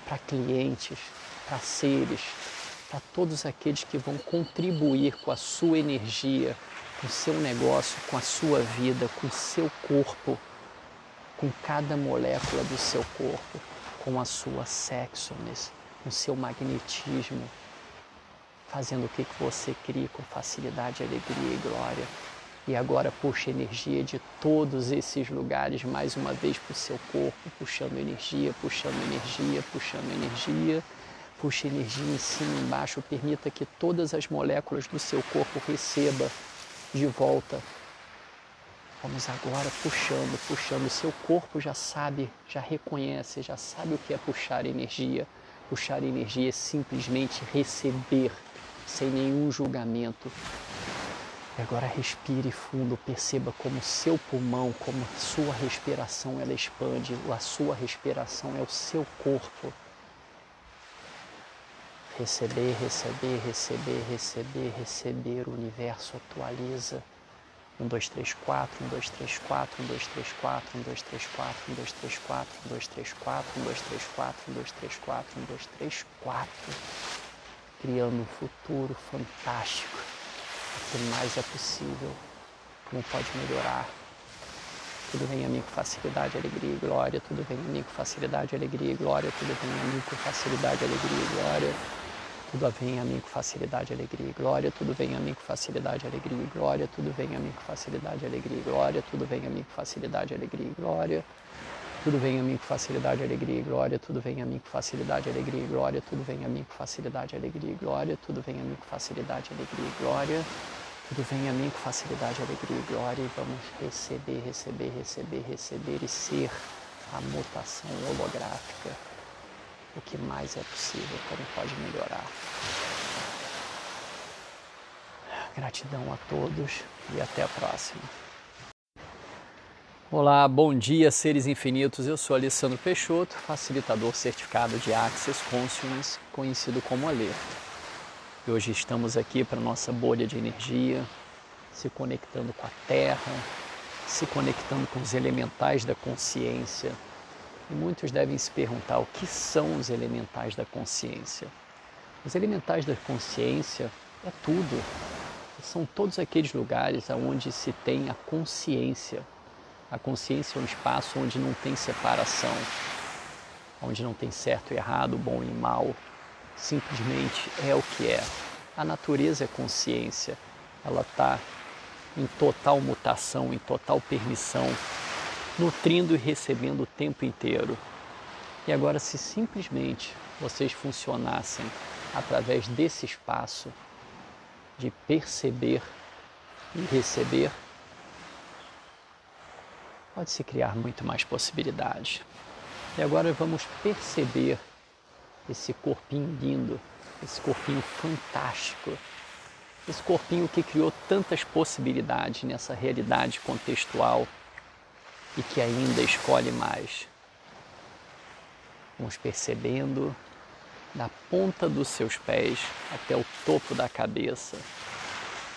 para clientes, para seres, para todos aqueles que vão contribuir com a sua energia com o seu negócio, com a sua vida, com o seu corpo, com cada molécula do seu corpo, com a sua sexualness, com o seu magnetismo. fazendo o que, que você cria com facilidade, alegria e glória. E agora puxa energia de todos esses lugares mais uma vez para o seu corpo, puxando energia, puxando energia, puxando energia. Puxa energia em cima embaixo, permita que todas as moléculas do seu corpo receba de volta. Vamos agora puxando, puxando. Seu corpo já sabe, já reconhece, já sabe o que é puxar energia. Puxar energia é simplesmente receber, sem nenhum julgamento, e agora respire fundo, perceba como seu pulmão, como sua respiração ela expande, a sua respiração é o seu corpo. Receber, receber, receber, receber, receber, o universo atualiza. 1, 2, 3, 4, 1, 2, 3, 4, 1, 2, 3, 4, 1, 2, 3, 4, 1, 2, 3, 4, 1, 2, 3, 4, 1, 2, 3, 4, 1, 2, 3, 4, 1, 2, 3, 4, criando um futuro fantástico o que mais é possível, como pode melhorar. Tudo vem a mim com facilidade, alegria e glória. Tudo vem a mim com facilidade, alegria e glória. Tudo vem a mim com facilidade, alegria e glória. Tudo vem a mim com facilidade, alegria e glória. Tudo vem a mim com facilidade, alegria e glória. Tudo vem a mim com facilidade, alegria e glória. Tudo vem a mim com facilidade, alegria e glória. Tudo vem a mim com facilidade, alegria e glória. Tudo vem a mim com facilidade, alegria e glória. Tudo vem a mim com facilidade, alegria e glória. Tudo vem a mim com facilidade, alegria e glória. Tudo vem a mim com facilidade, alegria e glória e vamos receber, receber, receber, receber e ser a mutação holográfica. O que mais é possível, como pode melhorar. Gratidão a todos e até a próxima. Olá, bom dia, seres infinitos. Eu sou Alessandro Peixoto, facilitador certificado de Access Consciousness, conhecido como Alê. E hoje estamos aqui para nossa bolha de energia, se conectando com a Terra, se conectando com os elementais da consciência. E muitos devem se perguntar o que são os elementais da consciência. Os elementais da consciência é tudo. São todos aqueles lugares onde se tem a consciência. A consciência é um espaço onde não tem separação, onde não tem certo e errado, bom e mal, simplesmente é o que é. A natureza é consciência, ela está em total mutação, em total permissão, nutrindo e recebendo o tempo inteiro. E agora, se simplesmente vocês funcionassem através desse espaço de perceber e receber, pode-se criar muito mais possibilidades. E agora vamos perceber esse corpinho lindo, esse corpinho fantástico, esse corpinho que criou tantas possibilidades nessa realidade contextual e que ainda escolhe mais. Vamos percebendo da ponta dos seus pés até o topo da cabeça,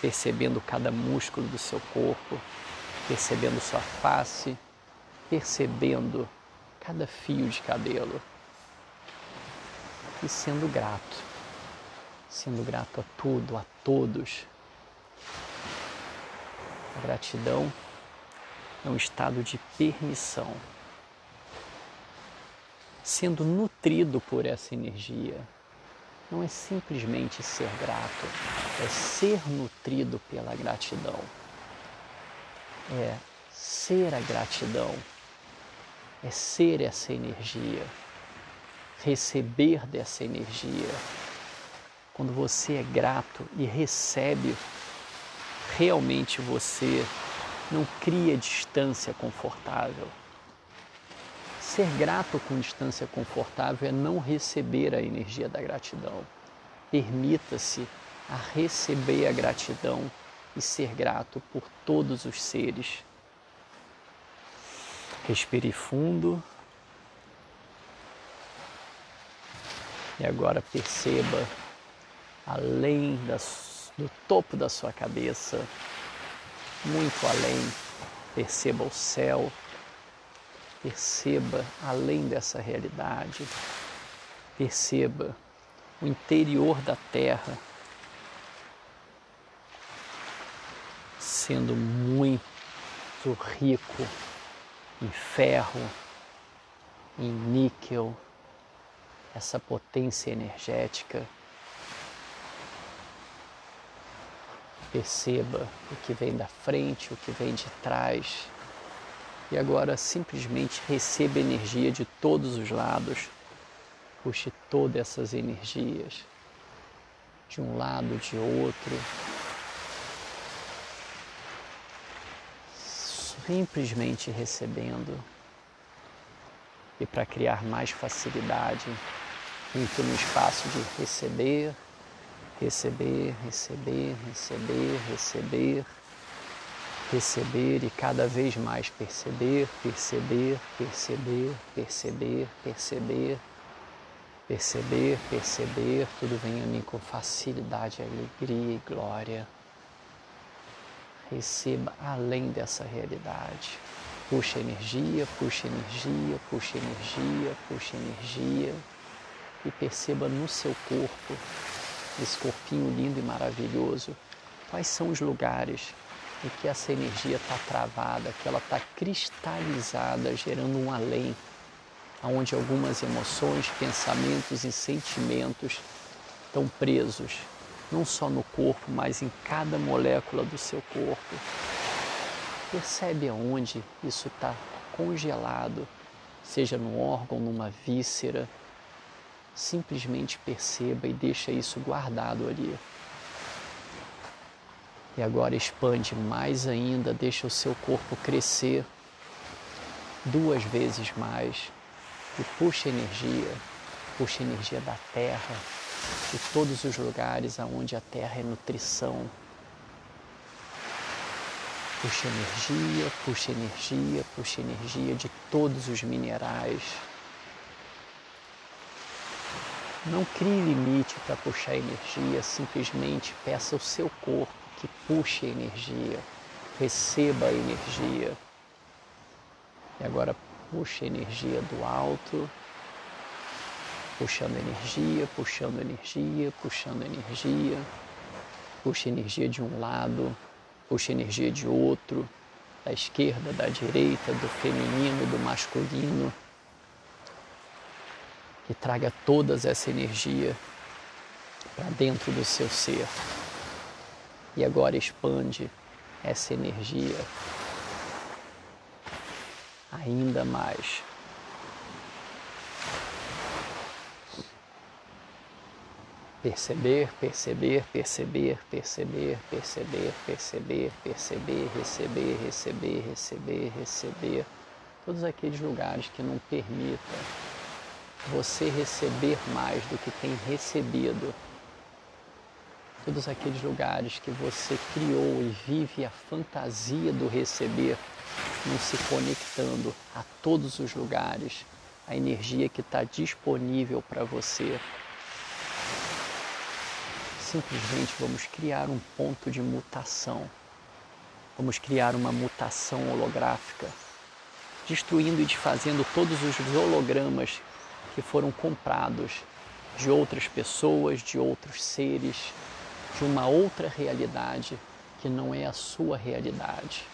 percebendo cada músculo do seu corpo, percebendo sua face, percebendo cada fio de cabelo e sendo grato, sendo grato a tudo, a todos. A gratidão é um estado de permissão, sendo nutrido por essa energia. Não é simplesmente ser grato, é ser nutrido pela gratidão. É ser a gratidão, é ser essa energia receber dessa energia. Quando você é grato e recebe, realmente você não cria distância confortável. Ser grato com distância confortável é não receber a energia da gratidão. Permita-se a receber a gratidão e ser grato por todos os seres. Respire fundo. E agora perceba além do topo da sua cabeça, muito além, perceba o céu, perceba além dessa realidade, perceba o interior da Terra sendo muito rico em ferro, em níquel, essa potência energética Perceba o que vem da frente, o que vem de trás. E agora simplesmente receba energia de todos os lados. Puxe todas essas energias de um lado, de outro. Simplesmente recebendo. E para criar mais facilidade, entre no espaço de receber receber, receber, receber, receber, receber e cada vez mais perceber, perceber, perceber, perceber, perceber, perceber, perceber, tudo vem a mim com facilidade, alegria e glória. Receba além dessa realidade. Puxa energia, puxa energia, puxa energia, puxa energia e perceba no seu corpo esse corpinho lindo e maravilhoso, quais são os lugares em que essa energia está travada, que ela está cristalizada, gerando um além, onde algumas emoções, pensamentos e sentimentos estão presos, não só no corpo, mas em cada molécula do seu corpo. Percebe aonde isso está congelado, seja no órgão, numa víscera, simplesmente perceba e deixa isso guardado ali. E agora expande mais ainda, deixa o seu corpo crescer duas vezes mais e puxa energia, puxa energia da terra, de todos os lugares aonde a terra é nutrição. Puxa energia, puxa energia, puxa energia de todos os minerais não crie limite para puxar energia, simplesmente peça ao seu corpo que puxe a energia, receba a energia. E agora puxe a energia do alto, puxando energia, puxando energia, puxando energia. Puxa energia de um lado, puxa energia de outro, da esquerda, da direita, do feminino, do masculino que traga toda essa energia para dentro do seu ser. E agora expande essa energia ainda mais. Perceber, perceber, perceber, perceber, perceber, perceber, perceber, receber, receber, receber, receber. Todos aqueles lugares que não permitam você receber mais do que tem recebido. Todos aqueles lugares que você criou e vive a fantasia do receber, não se conectando a todos os lugares, a energia que está disponível para você. Simplesmente vamos criar um ponto de mutação. Vamos criar uma mutação holográfica, destruindo e desfazendo todos os hologramas que foram comprados de outras pessoas, de outros seres, de uma outra realidade que não é a sua realidade.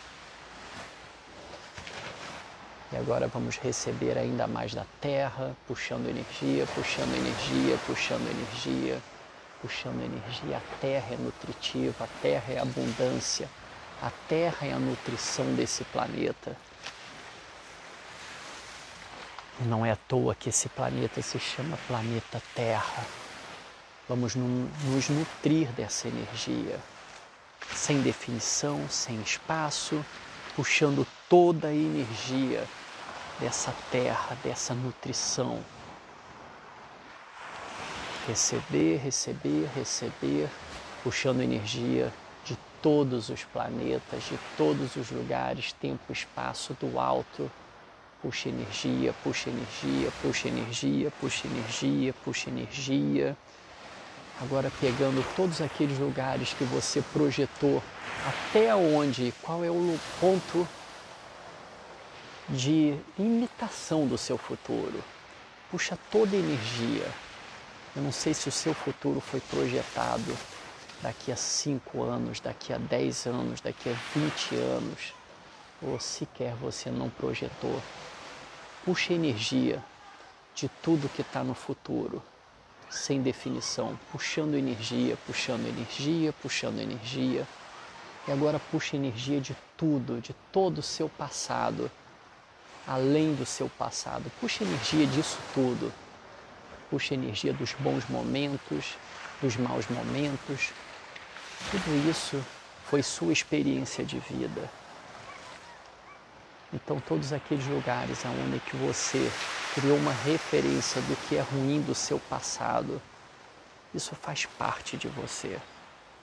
E agora vamos receber ainda mais da terra, puxando energia, puxando energia, puxando energia, puxando energia. A terra é nutritiva, a terra é abundância, a terra é a nutrição desse planeta. Não é à toa que esse planeta se chama planeta Terra. Vamos nos nutrir dessa energia, sem definição, sem espaço, puxando toda a energia dessa terra, dessa nutrição. Receber, receber, receber, puxando energia de todos os planetas, de todos os lugares, tempo, espaço, do alto Puxa energia, puxa energia, puxa energia, puxa energia, puxa energia. Agora pegando todos aqueles lugares que você projetou, até onde, qual é o ponto de limitação do seu futuro. Puxa toda a energia. Eu não sei se o seu futuro foi projetado daqui a 5 anos, daqui a 10 anos, daqui a 20 anos, ou sequer você não projetou puxa energia de tudo que está no futuro, sem definição, puxando energia, puxando energia, puxando energia, E agora puxa energia de tudo, de todo o seu passado, além do seu passado. Puxa energia disso tudo. Puxa energia dos bons momentos, dos maus momentos. Tudo isso foi sua experiência de vida. Então, todos aqueles lugares onde que você criou uma referência do que é ruim do seu passado, isso faz parte de você.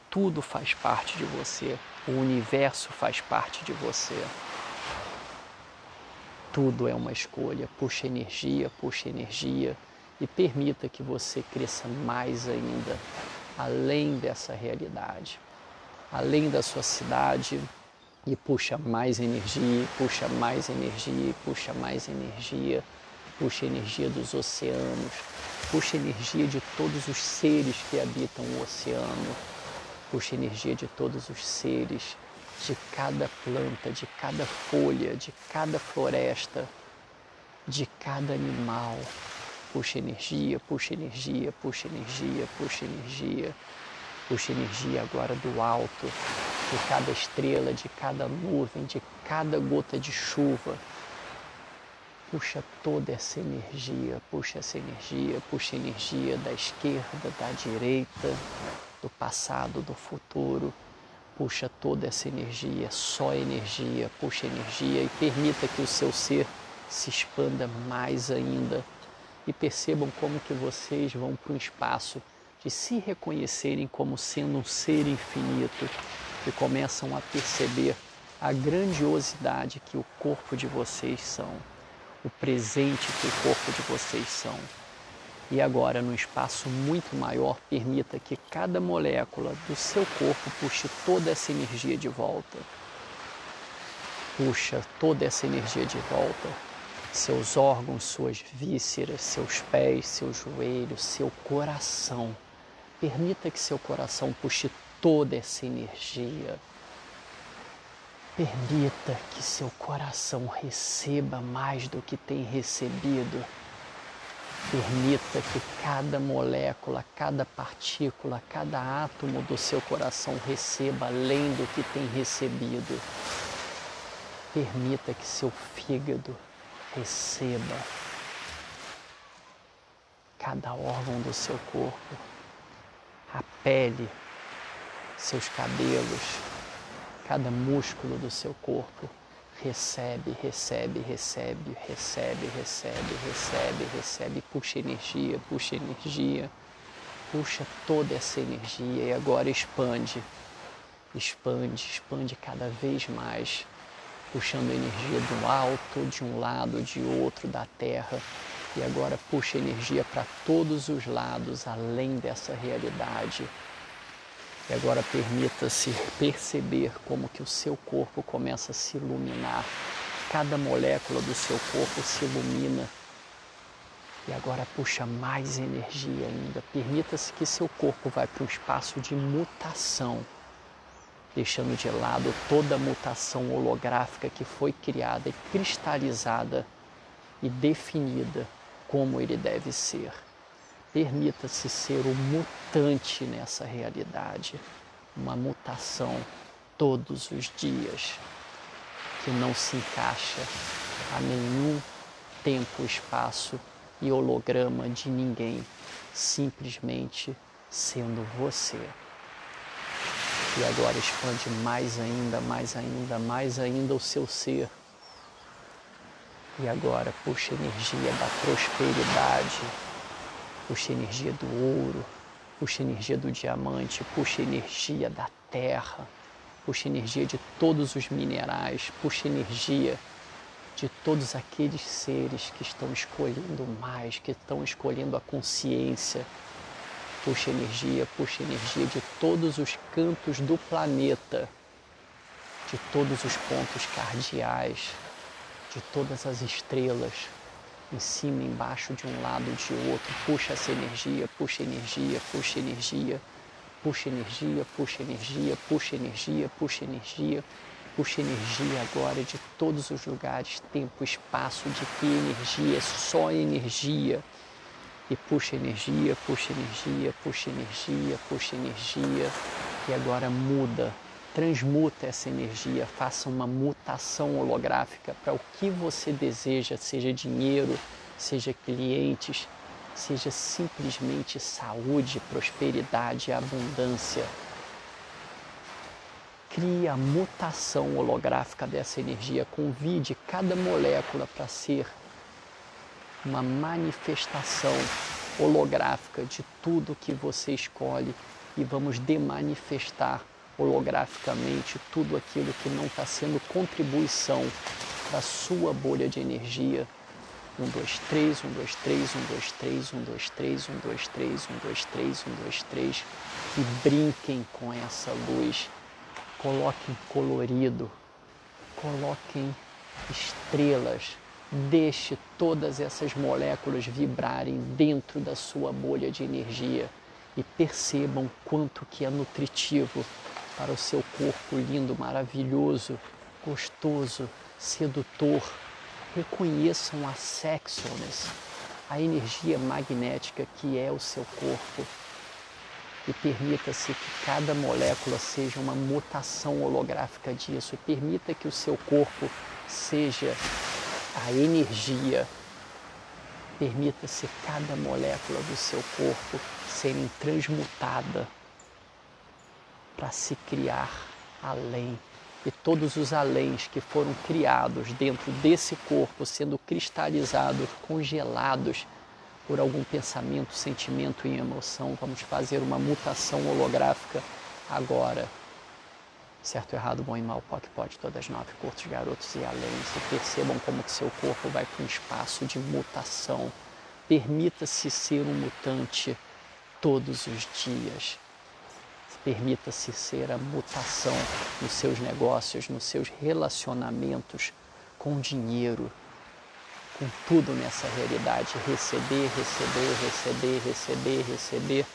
Tudo faz parte de você. O universo faz parte de você. Tudo é uma escolha. Puxa energia, puxa energia e permita que você cresça mais ainda, além dessa realidade, além da sua cidade, e puxa mais energia, puxa mais energia, puxa mais energia, puxa energia dos oceanos, puxa energia de todos os seres que habitam o oceano, puxa energia de todos os seres, de cada planta, de cada folha, de cada floresta, de cada animal. Puxa energia, puxa energia, puxa energia, puxa energia, puxa energia agora do alto, de cada estrela, de cada nuvem, de cada gota de chuva. Puxa toda essa energia, puxa essa energia, puxa energia da esquerda, da direita, do passado, do futuro. Puxa toda essa energia, só energia, puxa energia e permita que o seu ser se expanda mais ainda. E percebam como que vocês vão para um espaço de se reconhecerem como sendo um ser infinito e começam a perceber a grandiosidade que o corpo de vocês são, o presente que o corpo de vocês são. E agora, num espaço muito maior, permita que cada molécula do seu corpo puxe toda essa energia de volta. Puxa toda essa energia de volta. Seus órgãos, suas vísceras, seus pés, seus joelhos, seu coração. Permita que seu coração puxe toda essa energia. Permita que seu coração receba mais do que tem recebido Permita que cada molécula, cada partícula, cada átomo do seu coração receba além do que tem recebido. Permita que seu fígado receba cada órgão do seu corpo, a pele, seus cabelos, cada músculo do seu corpo recebe, recebe, recebe, recebe, recebe, recebe, recebe, puxa energia, puxa energia, puxa toda essa energia e agora expande, expande, expande cada vez mais, puxando energia do alto, de um lado, de outro da terra. E agora puxa energia para todos os lados, além dessa realidade e agora permita-se perceber como que o seu corpo começa a se iluminar. Cada molécula do seu corpo se ilumina. E agora puxa mais energia ainda. Permita-se que seu corpo vá para um espaço de mutação, deixando de lado toda a mutação holográfica que foi criada e cristalizada e definida como ele deve ser. Permita-se ser o mutante nessa realidade, uma mutação todos os dias, que não se encaixa a nenhum tempo, espaço e holograma de ninguém, simplesmente sendo você. E agora expande mais ainda, mais ainda, mais ainda o seu ser. E agora puxa energia da prosperidade puxa energia do ouro, puxa energia do diamante, puxa energia da terra, puxa energia de todos os minerais, puxa energia de todos aqueles seres que estão escolhendo mais, que estão escolhendo a consciência. Puxa energia, puxa energia de todos os cantos do planeta, de todos os pontos cardeais, de todas as estrelas, em cima, embaixo, de um lado, de outro. Puxa essa energia, puxa energia, puxa energia, puxa energia, puxa energia, puxa energia, puxa energia, puxa energia agora de todos os lugares, tempo, espaço, de que energia, é só energia. E puxa energia, puxa energia, puxa energia, puxa energia. E agora muda transmuta essa energia, faça uma mutação holográfica para o que você deseja, seja dinheiro, seja clientes, seja simplesmente saúde, prosperidade abundância. Crie a mutação holográfica dessa energia, convide cada molécula para ser uma manifestação holográfica de tudo que você escolhe e vamos demanifestar holograficamente tudo aquilo que não está sendo contribuição para a sua bolha de energia. Um, dois, três, um, dois, três, um, dois, três, um, dois, três, um, dois, três, um, dois, três, um, dois, três. E brinquem com essa luz. Coloquem colorido, coloquem estrelas, deixe todas essas moléculas vibrarem dentro da sua bolha de energia e percebam quanto que é nutritivo para o seu corpo lindo, maravilhoso, gostoso, sedutor. Reconheçam a sexualness, a energia magnética que é o seu corpo. E permita-se que cada molécula seja uma mutação holográfica disso. E permita que o seu corpo seja a energia. Permita-se cada molécula do seu corpo serem transmutada para se criar além. E todos os aléns que foram criados dentro desse corpo, sendo cristalizados, congelados por algum pensamento, sentimento e emoção, vamos fazer uma mutação holográfica agora. Certo, errado, bom e mal, POC, pode, todas nove, curtos, garotos e além. E percebam como que seu corpo vai para um espaço de mutação. Permita-se ser um mutante todos os dias. Permita-se ser a mutação nos seus negócios, nos seus relacionamentos, com dinheiro, com tudo nessa realidade. Receber, receber, receber, receber, receber,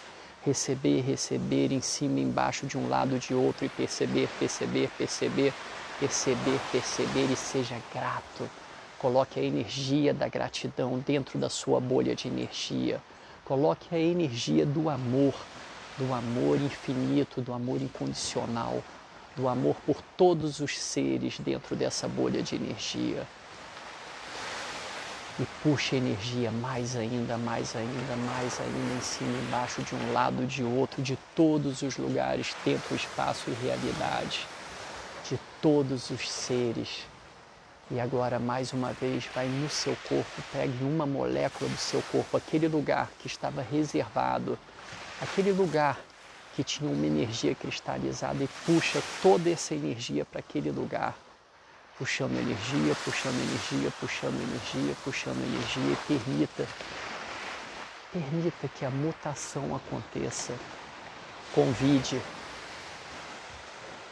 receber, receber em cima, embaixo, de um lado, de outro e perceber, perceber, perceber, perceber, perceber e seja grato. Coloque a energia da gratidão dentro da sua bolha de energia. Coloque a energia do amor do amor infinito, do amor incondicional, do amor por todos os seres dentro dessa bolha de energia. E puxa energia mais ainda, mais ainda, mais ainda, em cima embaixo, de um lado, de outro, de todos os lugares, tempo, espaço e realidade, de todos os seres. E agora, mais uma vez, vai no seu corpo, pegue uma molécula do seu corpo, aquele lugar que estava reservado aquele lugar que tinha uma energia cristalizada e puxa toda essa energia para aquele lugar, puxando energia, puxando energia, puxando energia, puxando energia e permita, permita que a mutação aconteça. Convide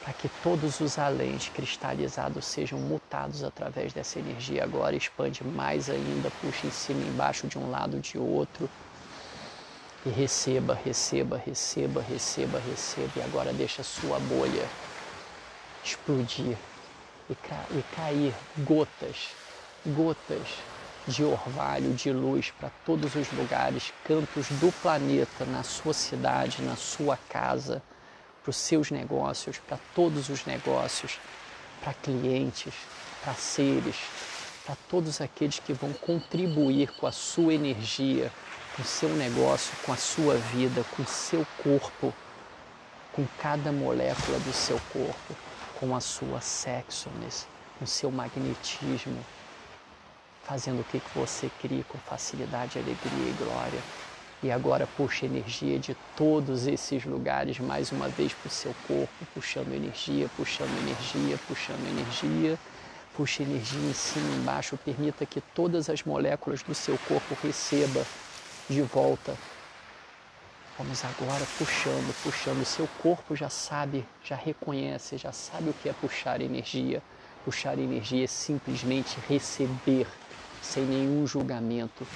para que todos os aléns cristalizados sejam mutados através dessa energia agora, expande mais ainda, puxa em cima, embaixo, de um lado, de outro e receba, receba, receba, receba, receba. E agora deixa a sua bolha explodir e, ca e cair gotas, gotas de orvalho, de luz para todos os lugares, cantos do planeta, na sua cidade, na sua casa, para os seus negócios, para todos os negócios, para clientes, para seres, para todos aqueles que vão contribuir com a sua energia com o seu negócio, com a sua vida, com o seu corpo, com cada molécula do seu corpo, com a sua sexualness, com o seu magnetismo, fazendo o que você cria com facilidade, alegria e glória. E agora puxa energia de todos esses lugares mais uma vez para o seu corpo, puxando energia, puxando energia, puxando energia. Puxa energia em cima e embaixo, permita que todas as moléculas do seu corpo recebam de volta. Vamos agora puxando, puxando. O seu corpo já sabe, já reconhece, já sabe o que é puxar energia. Puxar energia é simplesmente receber, sem nenhum julgamento.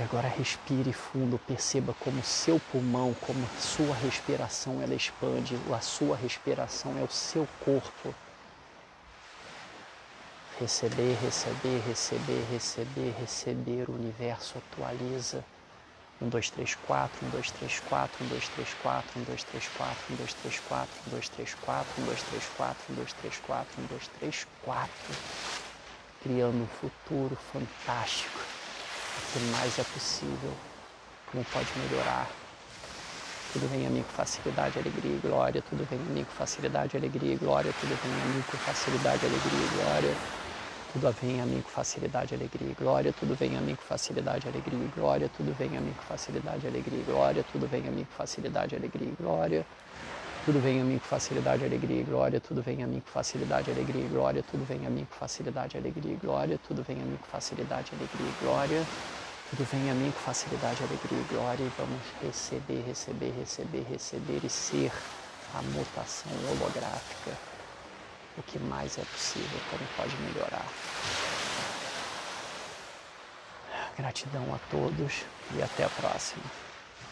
E agora respire fundo, perceba como seu pulmão, como sua respiração ela expande, a sua respiração é o seu corpo. Receber, receber, receber, receber, receber. O universo atualiza Um, dois, três, quatro, um, dois, três, quatro, um, dois, três, quatro, um, dois, três, quatro, um, dois, três, quatro, um, dois, três, quatro, um, dois, três, quatro, um, dois, três, quatro, um, dois, três, quatro. Criando um futuro fantástico. O que mais é possível? Como pode melhorar? Tudo vem a mim com facilidade, alegria e glória. Tudo vem a mim com facilidade, alegria e glória. Tudo vem a mim com facilidade, alegria e glória. Tudo vem a mim com facilidade, alegria e glória. Tudo vem a mim com facilidade, alegria e glória. Tudo vem a mim com facilidade, alegria e glória. Tudo vem a mim com facilidade, alegria e glória. Tudo vem a mim com facilidade, alegria e glória. Tudo vem a mim com facilidade, alegria e glória. Tudo vem a mim com facilidade, alegria e glória. Tudo vem a mim com facilidade, alegria e glória. Tudo vem a mim com facilidade, alegria e glória. E vamos receber, receber, receber, receber e ser a mutação holográfica o que mais é possível, como pode melhorar. Gratidão a todos e até a próxima.